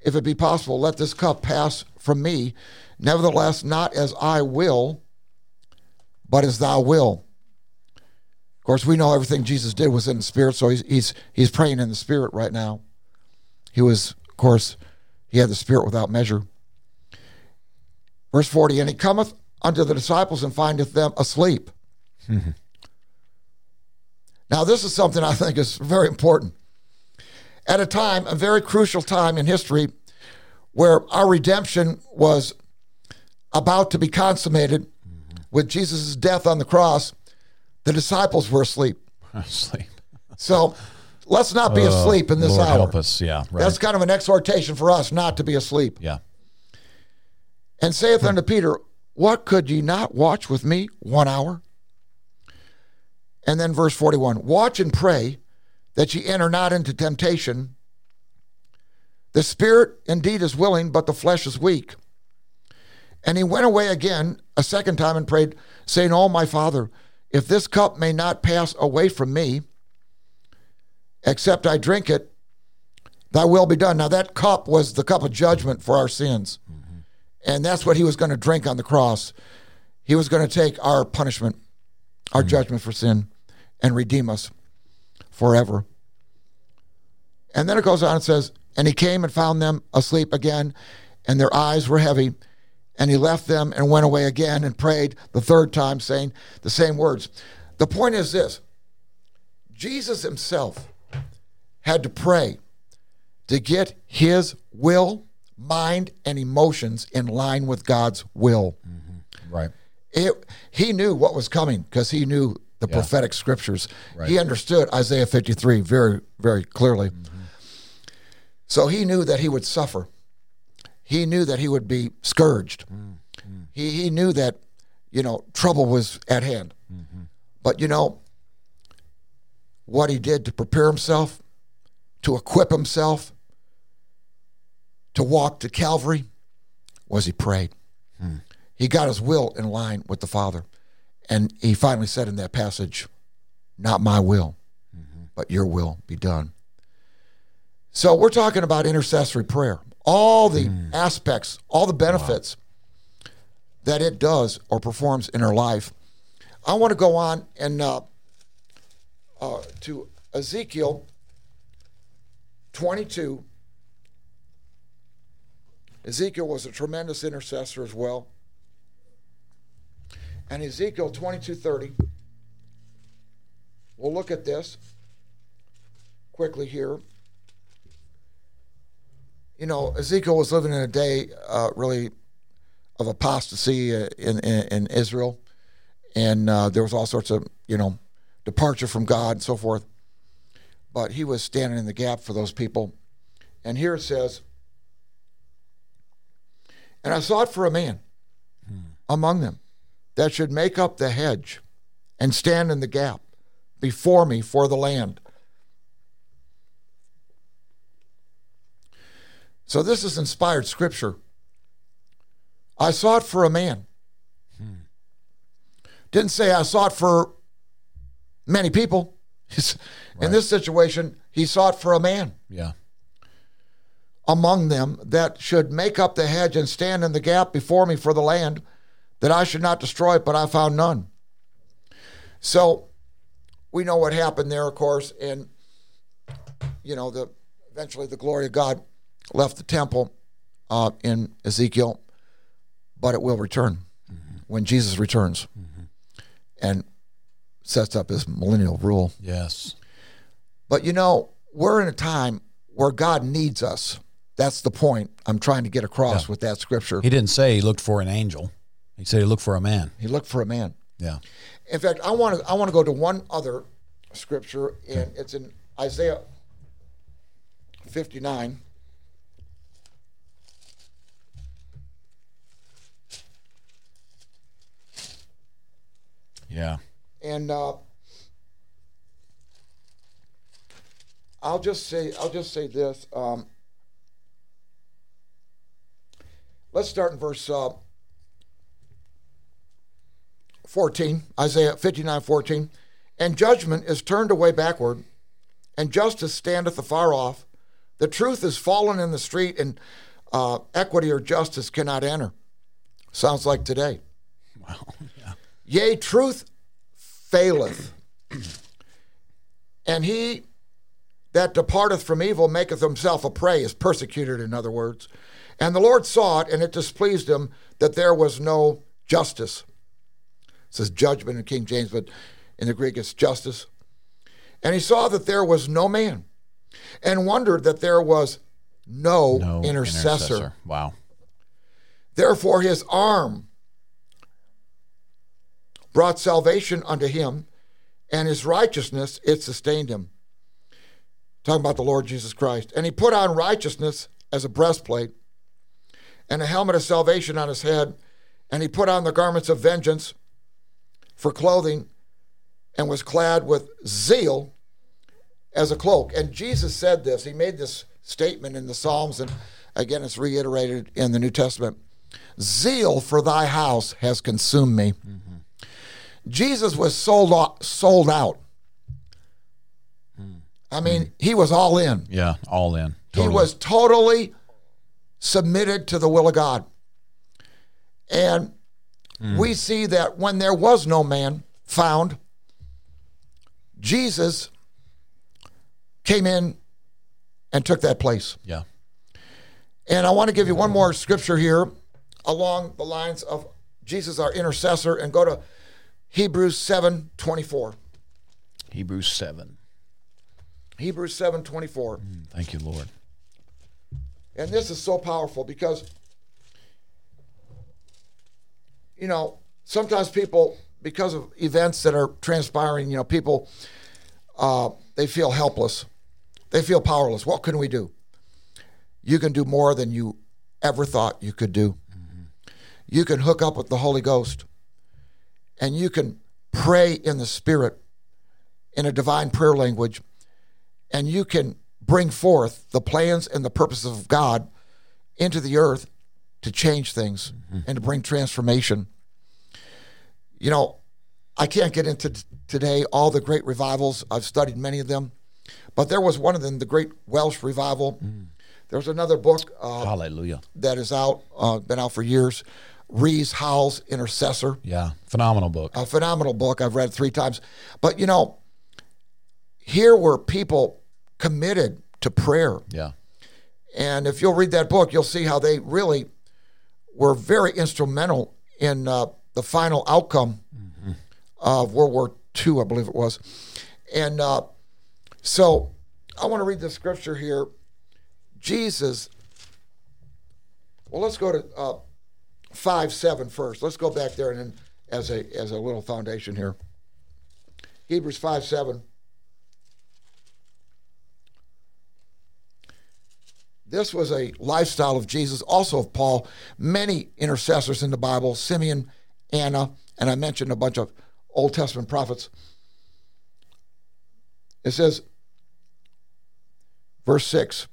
if it be possible, let this cup pass from me. Nevertheless, not as I will, but as Thou will." Of course, we know everything Jesus did was in the Spirit, so he's he's he's praying in the Spirit right now. He was, of course, he had the Spirit without measure. Verse 40, and he cometh unto the disciples and findeth them asleep. Mm-hmm. Now, this is something I think is very important. At a time, a very crucial time in history, where our redemption was about to be consummated with Jesus' death on the cross, the disciples were asleep. Sleep. So let's not be uh, asleep in this Lord hour. help us. Yeah. Right. That's kind of an exhortation for us not to be asleep. yeah. And saith hmm. unto Peter, What could ye not watch with me one hour? And then verse 41 Watch and pray that ye enter not into temptation. The spirit indeed is willing, but the flesh is weak. And he went away again a second time and prayed, saying, Oh, my Father, if this cup may not pass away from me, except I drink it, thy will be done. Now, that cup was the cup of judgment for our sins. Mm-hmm. And that's what he was going to drink on the cross. He was going to take our punishment, our mm-hmm. judgment for sin, and redeem us forever. And then it goes on and says, And he came and found them asleep again, and their eyes were heavy. And he left them and went away again and prayed the third time, saying the same words. The point is this Jesus himself had to pray to get his will, mind, and emotions in line with God's will. Mm-hmm. Right. It, he knew what was coming because he knew the prophetic scriptures. He understood Isaiah 53 very, very clearly. So he knew that he would suffer. He knew that he would be scourged. He, he knew that, you know, trouble was at hand. But, you know, what he did to prepare himself, to equip himself, to walk to Calvary, was he prayed. He got his will in line with the Father. And he finally said in that passage, Not my will, but your will be done. So we're talking about intercessory prayer, all the aspects, all the benefits that it does or performs in our life. I want to go on and uh, uh, to Ezekiel 22. Ezekiel was a tremendous intercessor as well. And Ezekiel 22:30. We'll look at this quickly here. You know, Ezekiel was living in a day uh, really of apostasy uh, in, in, in Israel, and uh, there was all sorts of you know departure from God and so forth. But he was standing in the gap for those people, and here it says, "And I sought for a man among them that should make up the hedge and stand in the gap before me for the land." So this is inspired scripture. I sought for a man. Didn't say I sought for many people. In this situation, he sought for a man Yeah. among them that should make up the hedge and stand in the gap before me for the land, that I should not destroy it, but I found none. So we know what happened there, of course, and you know, the eventually the glory of God left the temple uh, in Ezekiel, but it will return when Jesus returns and sets up his millennial rule. Yes. But you know, we're in a time where God needs us. That's the point I'm trying to get across with that scripture. He didn't say he looked for an angel. He said he looked for a man. He looked for a man. Yeah. In fact, I want to I want to go to one other scripture, and it's in Isaiah 59. Yeah. And uh, I'll just say I'll just say this. Um, let's start in verse uh, 14, Isaiah 59, 14. And judgment is turned away backward, and justice standeth afar off. The truth is fallen in the street, and uh, equity or justice cannot enter. Sounds like today. Wow. Yeah. Yea, truth faileth. and he that departeth from evil maketh himself a prey, is persecuted, in other words. And the Lord saw it, and it displeased him that there was no justice. It says judgment in King James, but in the Greek it's justice. And he saw that there was no man, and wondered that there was no, No intercessor. Wow. Therefore, his arm brought salvation unto him, and his righteousness it sustained him. Talking about the Lord Jesus Christ. And he put on righteousness as a breastplate, and a helmet of salvation on his head, and he put on the garments of vengeance for clothing, and was clad with zeal as a cloak. And Jesus said this. He made this statement in the Psalms, and again it's reiterated in the New Testament. Zeal for thy house has consumed me. Mm-hmm. Jesus was sold out, sold out. I mean, mm. he was all in. Yeah. All in. He was totally submitted to the will of God. And Mm. we see that when there was no man found, Jesus came in and took that place. Yeah. And I want to give you one more scripture here along the lines of Jesus, our intercessor, and go to Hebrews 7 24. Hebrews 7. Hebrews 7 24. Mm, thank you, Lord. And this is so powerful because, you know, sometimes people, because of events that are transpiring, you know, people, uh, they feel helpless. They feel powerless. What can we do? You can do more than you ever thought you could do. You can hook up with the Holy Ghost and you can pray in the Spirit in a divine prayer language and you can bring forth the plans and the purposes of God into the earth to change things and to bring transformation. You know, I can't get into t- today all the great revivals. I've studied many of them, but there was one of them, the Great Welsh Revival. There's another book uh, Hallelujah. that is out, uh, been out for years, Rees Howells Intercessor Yeah. Phenomenal book. a phenomenal book. I've read it three times. But you know, here were people committed to prayer. Yeah. And if you'll read that book, you'll see how they really were very instrumental in uh, the final outcome of World War II, I believe it was. And uh, so I want to read the scripture here. Jesus, well, let's go to uh, 5 7 first. Let's go back there and then as a, as a little foundation here. Hebrews 5 7. This was a lifestyle of Jesus, also of Paul. Many intercessors in the Bible Simeon, Anna, and I mentioned a bunch of Old Testament prophets. It says, verse 6,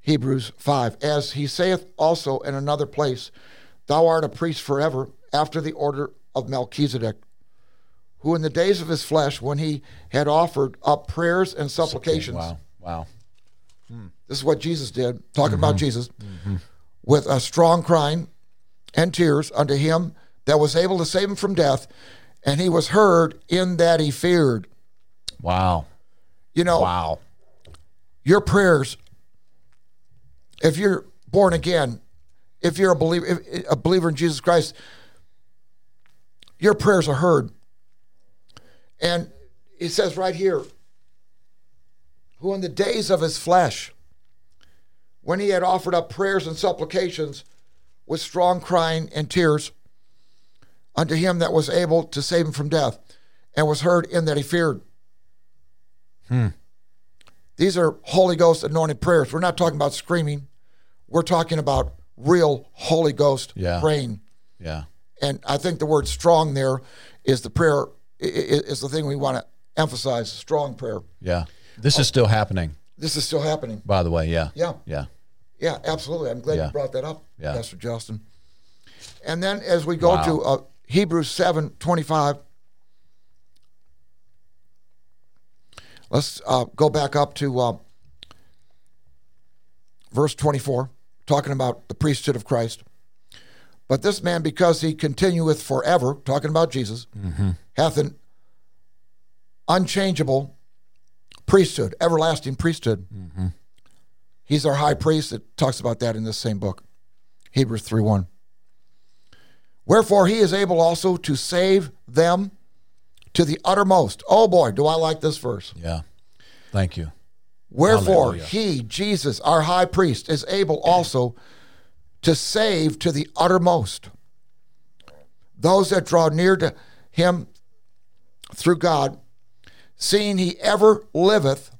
Hebrews 5, as he saith also in another place, Thou art a priest forever, after the order of Melchizedek, who in the days of his flesh, when he had offered up prayers and supplications, Wow. Wow. This is what Jesus did, talking about mm-hmm. Jesus, mm-hmm. with a strong crying and tears unto him that was able to save him from death, and he was heard in that he feared. Wow. You know, Wow. your prayers, if you're born again, if you're a believer, if, a believer in Jesus Christ, your prayers are heard. And it says right here, who in the days of his flesh, when he had offered up prayers and supplications with strong crying and tears unto him that was able to save him from death, and was heard in that he feared. Hmm. These are Holy Ghost anointed prayers. We're not talking about screaming. We're talking about real Holy Ghost Yeah. praying. Yeah. And I think the word strong there is the prayer, is the thing we want to emphasize strong prayer. Yeah. This is still happening, This is still happening. by the way. Yeah. Yeah. Yeah. Yeah, absolutely. I'm glad Yeah. you brought that up, Yeah. Pastor Justin. And then as we go Wow. to uh, Hebrews 7 25, let's uh, go back up to uh, verse 24, talking about the priesthood of Christ. But this man, because he continueth forever, talking about Jesus, hath an unchangeable priesthood, everlasting priesthood. Mm-hmm. He's our high priest. It talks about that in this same book, Hebrews 3 1. Wherefore he is able also to save them to the uttermost. Oh boy, do I like this verse. Yeah. Thank you. Wherefore Hallelujah. he, Jesus, our high priest, is able also to save to the uttermost those that draw near to him through God, seeing he ever liveth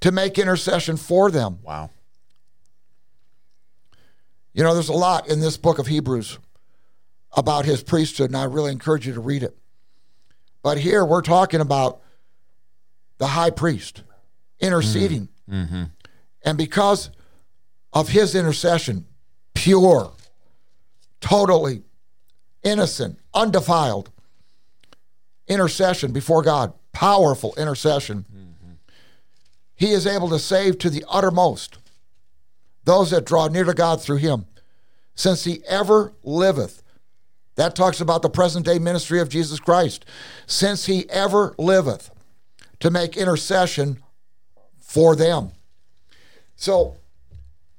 to make intercession for them. Wow. You know, there's a lot in this book of Hebrews about his priesthood, and I really encourage you to read it. But here we're talking about the high priest interceding. Mm-hmm. Mm-hmm. And because of his intercession, pure, totally innocent, undefiled intercession before God, powerful intercession, he is able to save to the uttermost those that draw near to God through him, since he ever liveth. That talks about the present day ministry of Jesus Christ. Since he ever liveth to make intercession for them. So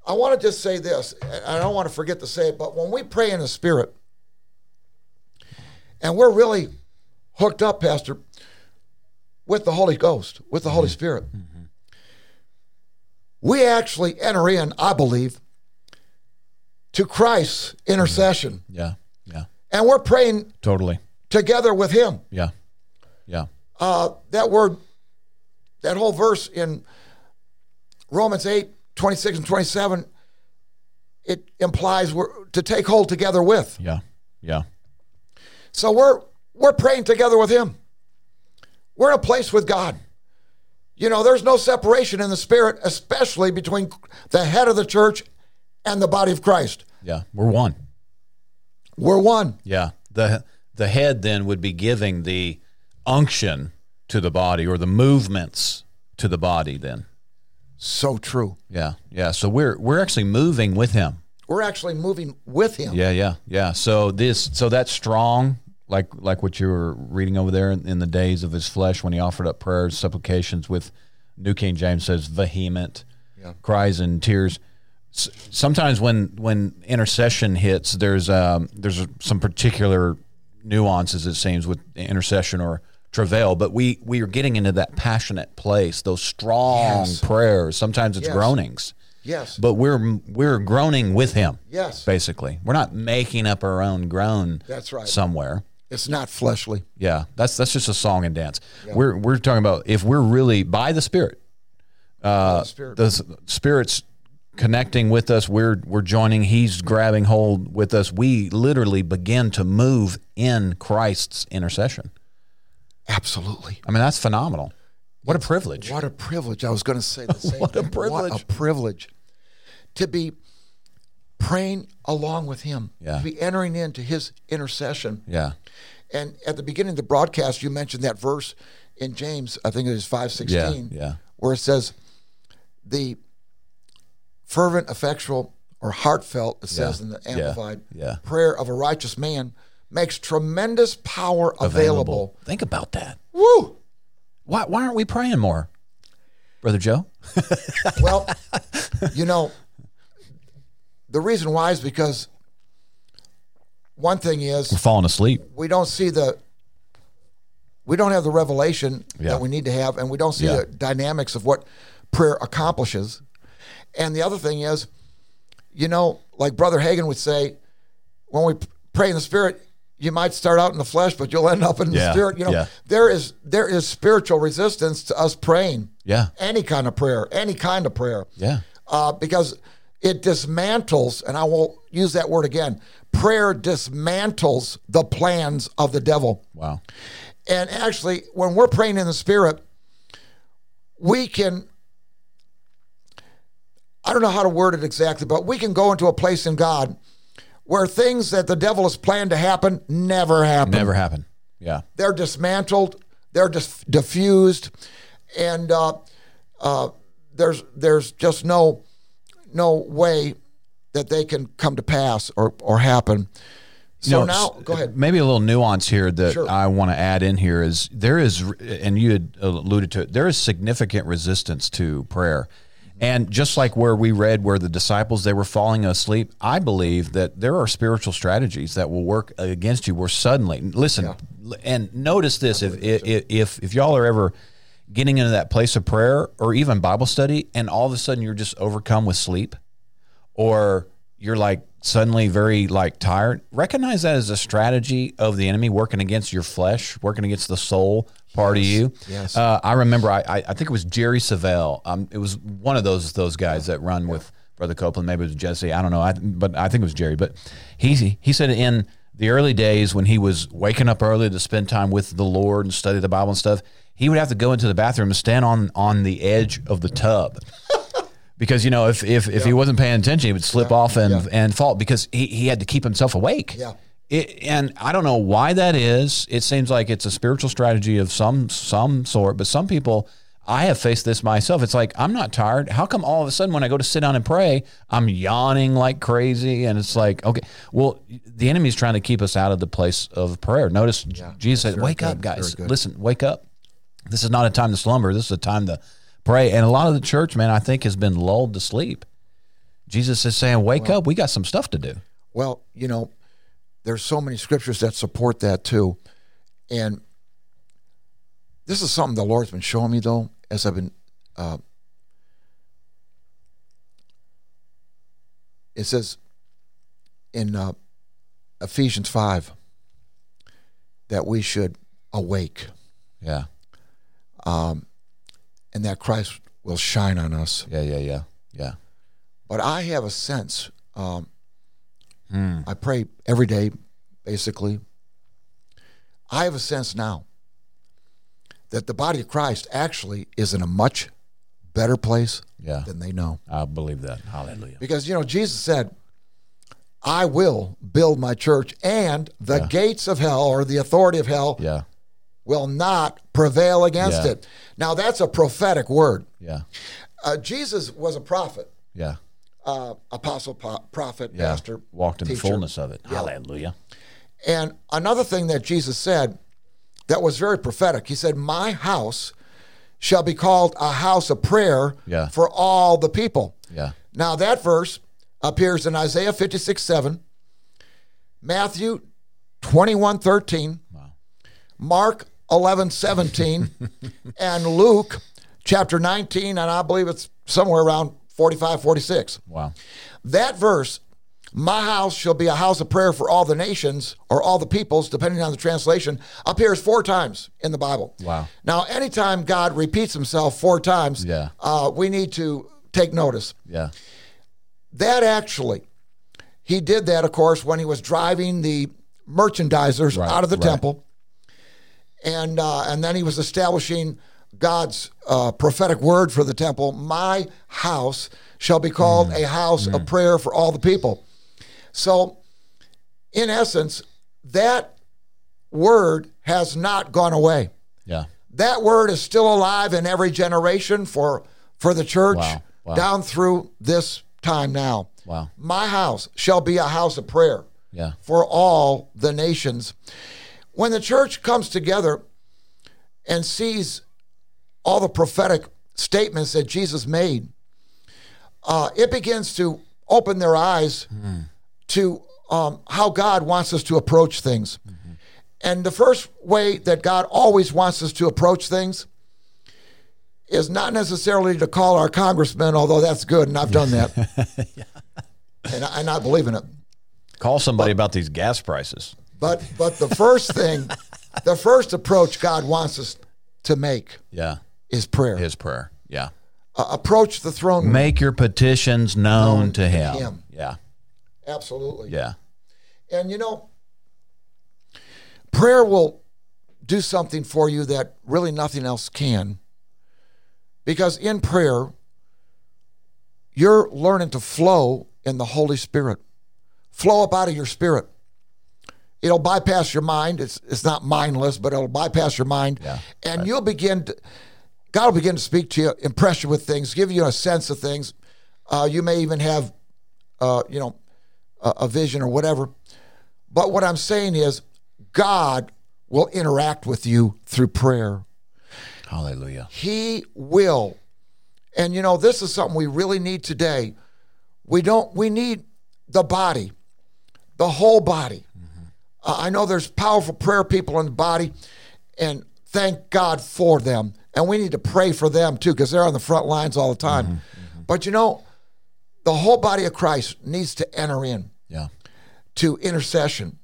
I want to just say this, I don't want to forget to say it, but when we pray in the Spirit, and we're really hooked up, Pastor, with the Holy Ghost, with the Holy mm-hmm. Spirit, mm-hmm. we actually enter in, I believe, to Christ's mm-hmm. intercession. Yeah. Yeah. And we're praying Totally. together with Him. Yeah. Yeah. Uh, that word, that whole verse in Romans 8, 26 and 27, it implies we're to take hold together with. Yeah. Yeah. So we're we're praying together with him. We're in a place with God. You know, there's no separation in the spirit, especially between the head of the church and the body of Christ. Yeah. We're one. We're one. Yeah. The the head then would be giving the unction to the body or the movements to the body then. So true. Yeah. Yeah. So we're we're actually moving with him. We're actually moving with him. Yeah, yeah, yeah. So this, so that's strong, like like what you were reading over there in, in the days of his flesh when he offered up prayers, supplications with New King James says vehement cries and tears. S- sometimes when when intercession hits, there's um, there's some particular nuances it seems with intercession or travail, but we we are getting into that passionate place, those strong Yes. prayers. Sometimes it's Yes. groanings Yes. but we're we're groaning with him. Yes. basically, we're not making up our own groan. That's right. Somewhere, It's not fleshly. yeah, that's that's just a song and dance. We're we're talking about if we're really by the Spirit, Uh, spirit. the Spirit's connecting with us. We're we're joining. He's grabbing hold with us. We literally begin to move in Christ's intercession. Absolutely. I mean, that's phenomenal. What a privilege. What a privilege. I was going to say the same What a thing. privilege. What a privilege to be praying along with him, Yeah. to be entering into his intercession. Yeah, And at the beginning of the broadcast, you mentioned that verse in James, I think it is 516, Yeah, yeah. where it says, the fervent, effectual, or heartfelt, it says Yeah, in the Amplified, yeah. prayer of a righteous man makes tremendous power available. Think about that. Woo! Why why aren't we praying more, brother Joe? Well, you know, the reason why is because one thing is We're falling asleep. we don't see the we don't have the revelation Yeah. that we need to have and we don't see Yeah. the dynamics of what prayer accomplishes And the other thing is, you know, like Brother Hagin would say, when we pray in the spirit, you might start out in the flesh, but you'll end up in the spirit. You know, yeah. there is there is spiritual resistance to us praying. Yeah. Any kind of prayer, any kind of prayer. Yeah. Uh, because it dismantles, and I won't use that word again. Prayer dismantles the plans of the devil. Wow. And actually, when we're praying in the spirit, we can, I don't know how to word it exactly, but we can go into a place in God where things that the devil has planned to happen never happen. Never happen. Yeah. They're dismantled, they're just diffused, and uh, uh, there's there's just no no way that they can come to pass or, or happen. So No, now, go ahead. Maybe a little nuance here that Sure. I want to add in here is there is, and you had alluded to it, there is significant resistance to prayer. And just like where we read where the disciples they were falling asleep, I believe that there are spiritual strategies that will work against you. Where suddenly, listen, and notice this: if if if if y'all are ever getting into that place of prayer or even Bible study, and all of a sudden you're just overcome with sleep, or you're like suddenly very like tired recognize that as a strategy of the enemy working against your flesh working against the soul part of you. Yes. uh, i remember I, I i think it was jerry savelle. Um it was one of those those guys that run with brother copeland. Maybe it was jesse. I don't know. I, but i think it was jerry. But he he said in the early days when he was waking up early to spend time with the lord and study the bible and stuff he would have to go into the bathroom and stand on on the edge of the tub because you know if if, if he wasn't paying attention, he would slip off and Yeah. and fall because he, he had to keep himself awake. Yeah. It, and I don't know why that is. It seems like it's a spiritual strategy of some some sort, but some people. I have faced this myself. It's like I'm not tired. How come all of a sudden when I go to sit down and pray, I'm yawning like crazy? And it's like, okay, well, the enemy's trying to keep us out of the place of prayer. Notice Jesus said, "Wake good, up, guys! Listen, wake up. This is not a time to slumber. This is a time to pray. And a lot of the church, man, I think has been lulled to sleep. Jesus is saying, wake up. We got some stuff to do. Well, you know, there's so many scriptures that support that too. And this is something the Lord's been showing me though, as I've been uh, it says in uh, Ephesians 5 that we should awake Yeah. and that Christ will shine on us. Yeah. Yeah. Yeah. Yeah. But I have a sense. Um, I pray every day, basically. I have a sense now that the body of Christ actually is in a much better place Yeah. than they know. I believe that. Hallelujah. Because, you know, Jesus said, I will build my church, and the gates of hell or the authority of hell Yeah. will not prevail against Yeah. it. Now, that's a prophetic word. Yeah. Uh, Jesus was a prophet, Yeah. uh, apostle, po- prophet, Yeah. pastor. Walked in the fullness of it. Hallelujah. And another thing that Jesus said that was very prophetic, he said, My house shall be called a house of prayer Yeah. for all the people. Yeah. Now, that verse appears in Isaiah 56 7, Matthew 21 13, Mark 11 17, and Luke chapter 19, and I believe it's somewhere around 45 46. Wow. That verse, my house shall be a house of prayer for all the nations or all the peoples, depending on the translation, appears four times in the Bible. Wow. Now, anytime God repeats himself four times, Yeah. uh, we need to take notice. Yeah. That actually, he did that, of course, when he was driving the merchandisers Right, out of the right. temple, and uh, and then he was establishing God's uh, prophetic word for the temple. My house shall be called Mm. a house of prayer for all the people. So, in essence, that word has not gone away. Yeah. That word is still alive in every generation for for the church Wow. Wow. down through this time now. Wow. My house shall be a house of prayer Yeah. for all the nations. When the church comes together and sees all the prophetic statements that Jesus made, uh, it begins to open their eyes to um, how God wants us to approach things. And the first way that God always wants us to approach things is not necessarily to call our congressman, although that's good, and I've done that. and, I, and I believe in it. Call somebody about these gas prices. But but the first thing, the first approach God wants us to make Yeah. is prayer. His prayer. Yeah. Uh, approach the throne. room. Make your petitions known, Known to to him. him. Yeah. Absolutely. Yeah. And you know, prayer will do something for you that really nothing else can. Because in prayer, you're learning to flow in the Holy Spirit. Flow up out of your spirit. It'll bypass your mind. It's it's not mindless, but it'll bypass your mind. Yeah, and you'll begin to God will begin to speak to you, impress you with things, give you a sense of things. Uh, you may even have uh, you know, a, a vision or whatever. But what I'm saying is, God will interact with you through prayer. Hallelujah. He will. And you know, this is something we really need today. We don't, we need the body, the whole body. Uh, I know there's powerful prayer people in the body, and thank God for them. And we need to pray for them too, because they're on the front lines all the time. But you know, the whole body of Christ needs to enter in Yeah. to intercession,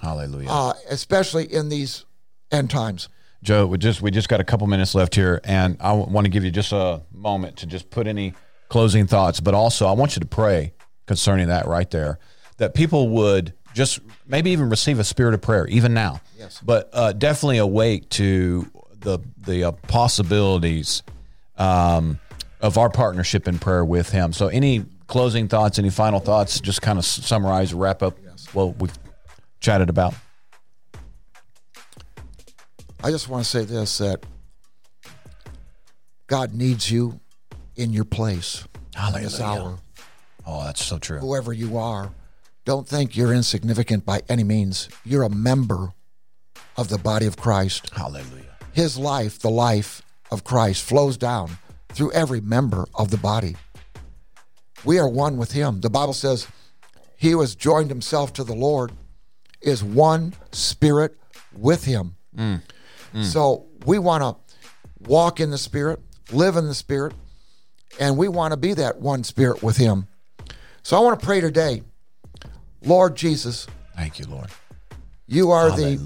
Hallelujah. uh, especially in these end times. Joe, we just we just got a couple minutes left here, and I want to give you just a moment to just put any closing thoughts, but also I want you to pray concerning that right there, that people would just maybe even receive a spirit of prayer even now. Yes. But uh, definitely awake to the the uh, possibilities um, of our partnership in prayer with Him. So, any closing thoughts, any final thoughts? Just kind of summarize, wrap up what we've chatted about. I just want to say this that God needs you in your place in this Hallelujah. hour. Oh, that's so true. Whoever you are, don't think you're insignificant by any means. You're a member of the body of Christ. Hallelujah. His life, the life of Christ, flows down through every member of the body. We are one with Him. The Bible says, He who has joined himself to the Lord is one spirit with Him. Mm. Mm. So we want to walk in the Spirit, live in the Spirit, and we want to be that one spirit with Him. So I want to pray today, Lord Jesus, Thank you, Lord. you are the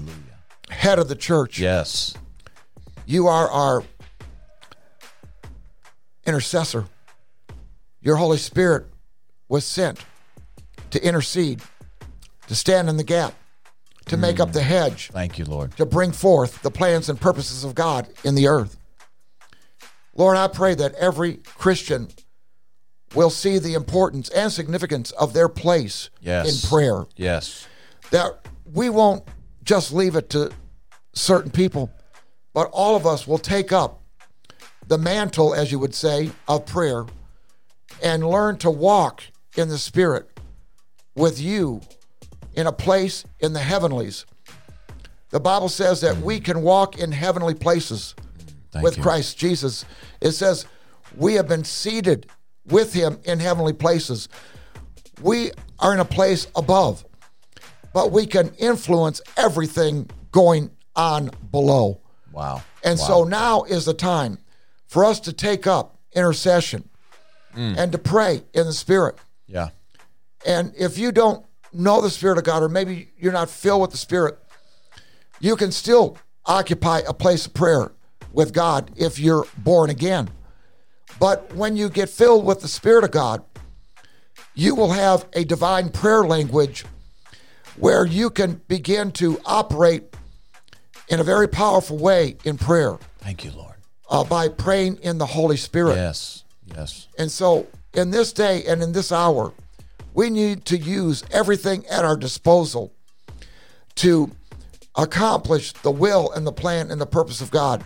head of the church. Yes. You are our intercessor. Your Holy Spirit was sent to intercede, to stand in the gap, to make up mm. the hedge, Thank you, Lord. to bring forth the plans and purposes of God in the earth. Lord, I pray that every Christian will see the importance and significance of their place Yes. in prayer Yes. that we won't just leave it to certain people, but all of us will take up the mantle, as you would say, of prayer and learn to walk in the Spirit with you in a place in the heavenlies. The Bible says that we can walk in heavenly places Thank with you. Christ Jesus. It says we have been seated with him in heavenly places. We are in a place above, but we can influence everything going on below. Wow. And Wow. so now is the time for us to take up intercession Mm. and to pray in the Spirit. Yeah. And if you don't know the Spirit of God, or maybe you're not filled with the Spirit, you can still occupy a place of prayer with God if you're born again. But when you get filled with the Spirit of God, you will have a divine prayer language where you can begin to operate in a very powerful way in prayer Thank you, Lord. uh, by praying in the Holy Spirit. Yes. Yes. And so, in this day and in this hour, we need to use everything at our disposal to accomplish the will and the plan and the purpose of God.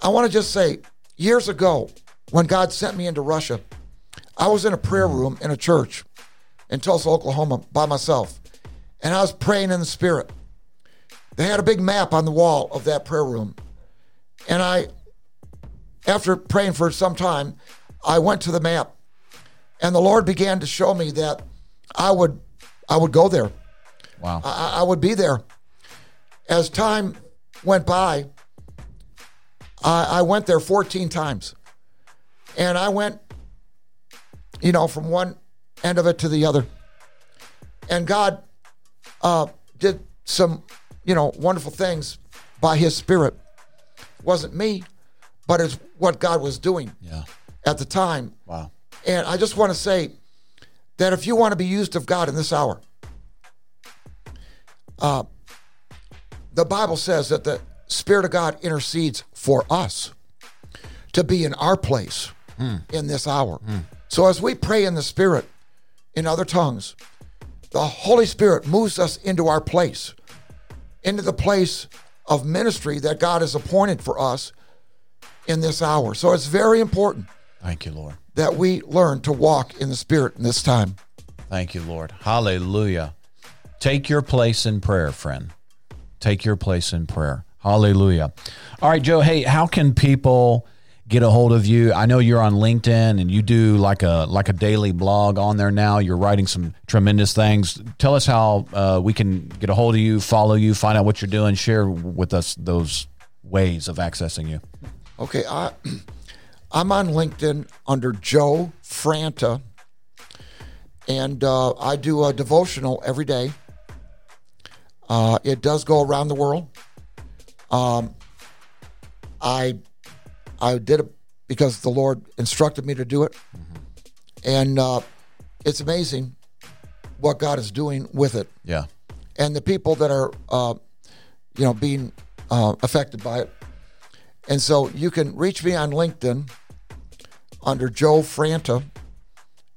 I want to just say, years ago, when God sent me into Russia, I was in a prayer room in a church in Tulsa, Oklahoma by myself, and I was praying in the Spirit. They had a big map on the wall of that prayer room, and I after praying for some time, I went to the map, and the Lord began to show me that I would, I would go there. Wow. I, I would be there. As time went by, I, I went there 14 times. And I went, you know, from one end of it to the other. And God uh, did some, you know, wonderful things by His Spirit. wasn't me, but it's what God was doing Yeah. at the time. Wow. And I just want to say that if you want to be used of God in this hour, uh, the Bible says that the Spirit of God intercedes for us to be in our place in this hour. So as we pray in the Spirit in other tongues, the Holy Spirit moves us into our place, into the place of ministry that God has appointed for us in this hour. So it's very important Thank you, Lord. that we learn to walk in the Spirit in this time. Thank you, Lord. Hallelujah. Take your place in prayer, friend. Take your place in prayer. Hallelujah. All right, Joe. Hey, how can people get a hold of you? I know you're on LinkedIn and you do like a like a daily blog on there now. You're writing some tremendous things. Tell us how uh, we can get a hold of you, follow you, find out what you're doing. Share with us those ways of accessing you. Okay, I, I'm on LinkedIn under Joe Franta, and uh, I do a devotional every day. Uh, it does go around the world. Um, I I did it because the Lord instructed me to do it, and uh, it's amazing what God is doing with it Yeah. and the people that are, uh, you know, being uh, affected by it. And so you can reach me on LinkedIn under Joe Franta,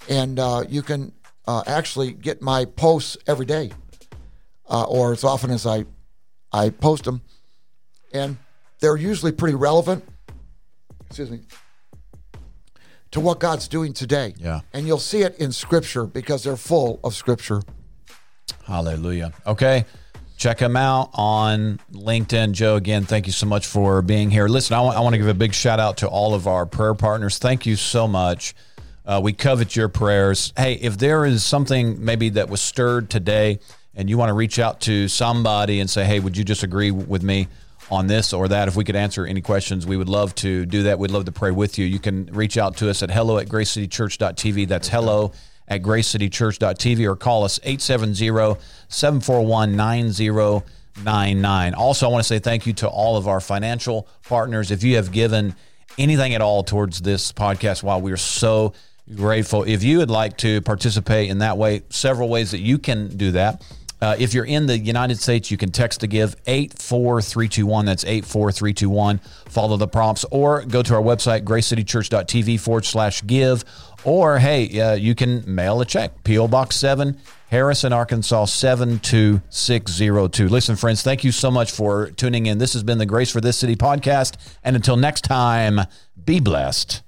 and uh, you can uh, actually get my posts every day, uh, or as often as I I post them, and they're usually pretty relevant. Excuse me. To what God's doing today. Yeah. And you'll see it in Scripture because they're full of Scripture. Hallelujah. Okay. Check him out on LinkedIn. Joe, again, thank you so much for being here. Listen, I want, I want to give a big shout out to all of our prayer partners. Thank you so much. Uh, we covet your prayers. Hey, if there is something maybe that was stirred today and you want to reach out to somebody and say, hey, would you just agree with me on this or that? If we could answer any questions, we would love to do that. We'd love to pray with you. You can reach out to us at hello at gracecitychurch.tv. That's hello at gracecitychurch.tv or call us 870-741-9099. Also, I want to say thank you to all of our financial partners. If you have given anything at all towards this podcast, while we are so grateful. If you would like to participate in that way, several ways that you can do that. Uh, if you're in the United States, you can text to give 84321. That's 84321. Follow the prompts or go to our website, gracecitychurch.tv forward slash give. Or, hey, uh, you can mail a check. P.O. Box 7, Harrison, Arkansas 72602. Listen, friends, thank you so much for tuning in. This has been the Grace for This City podcast. And until next time, be blessed.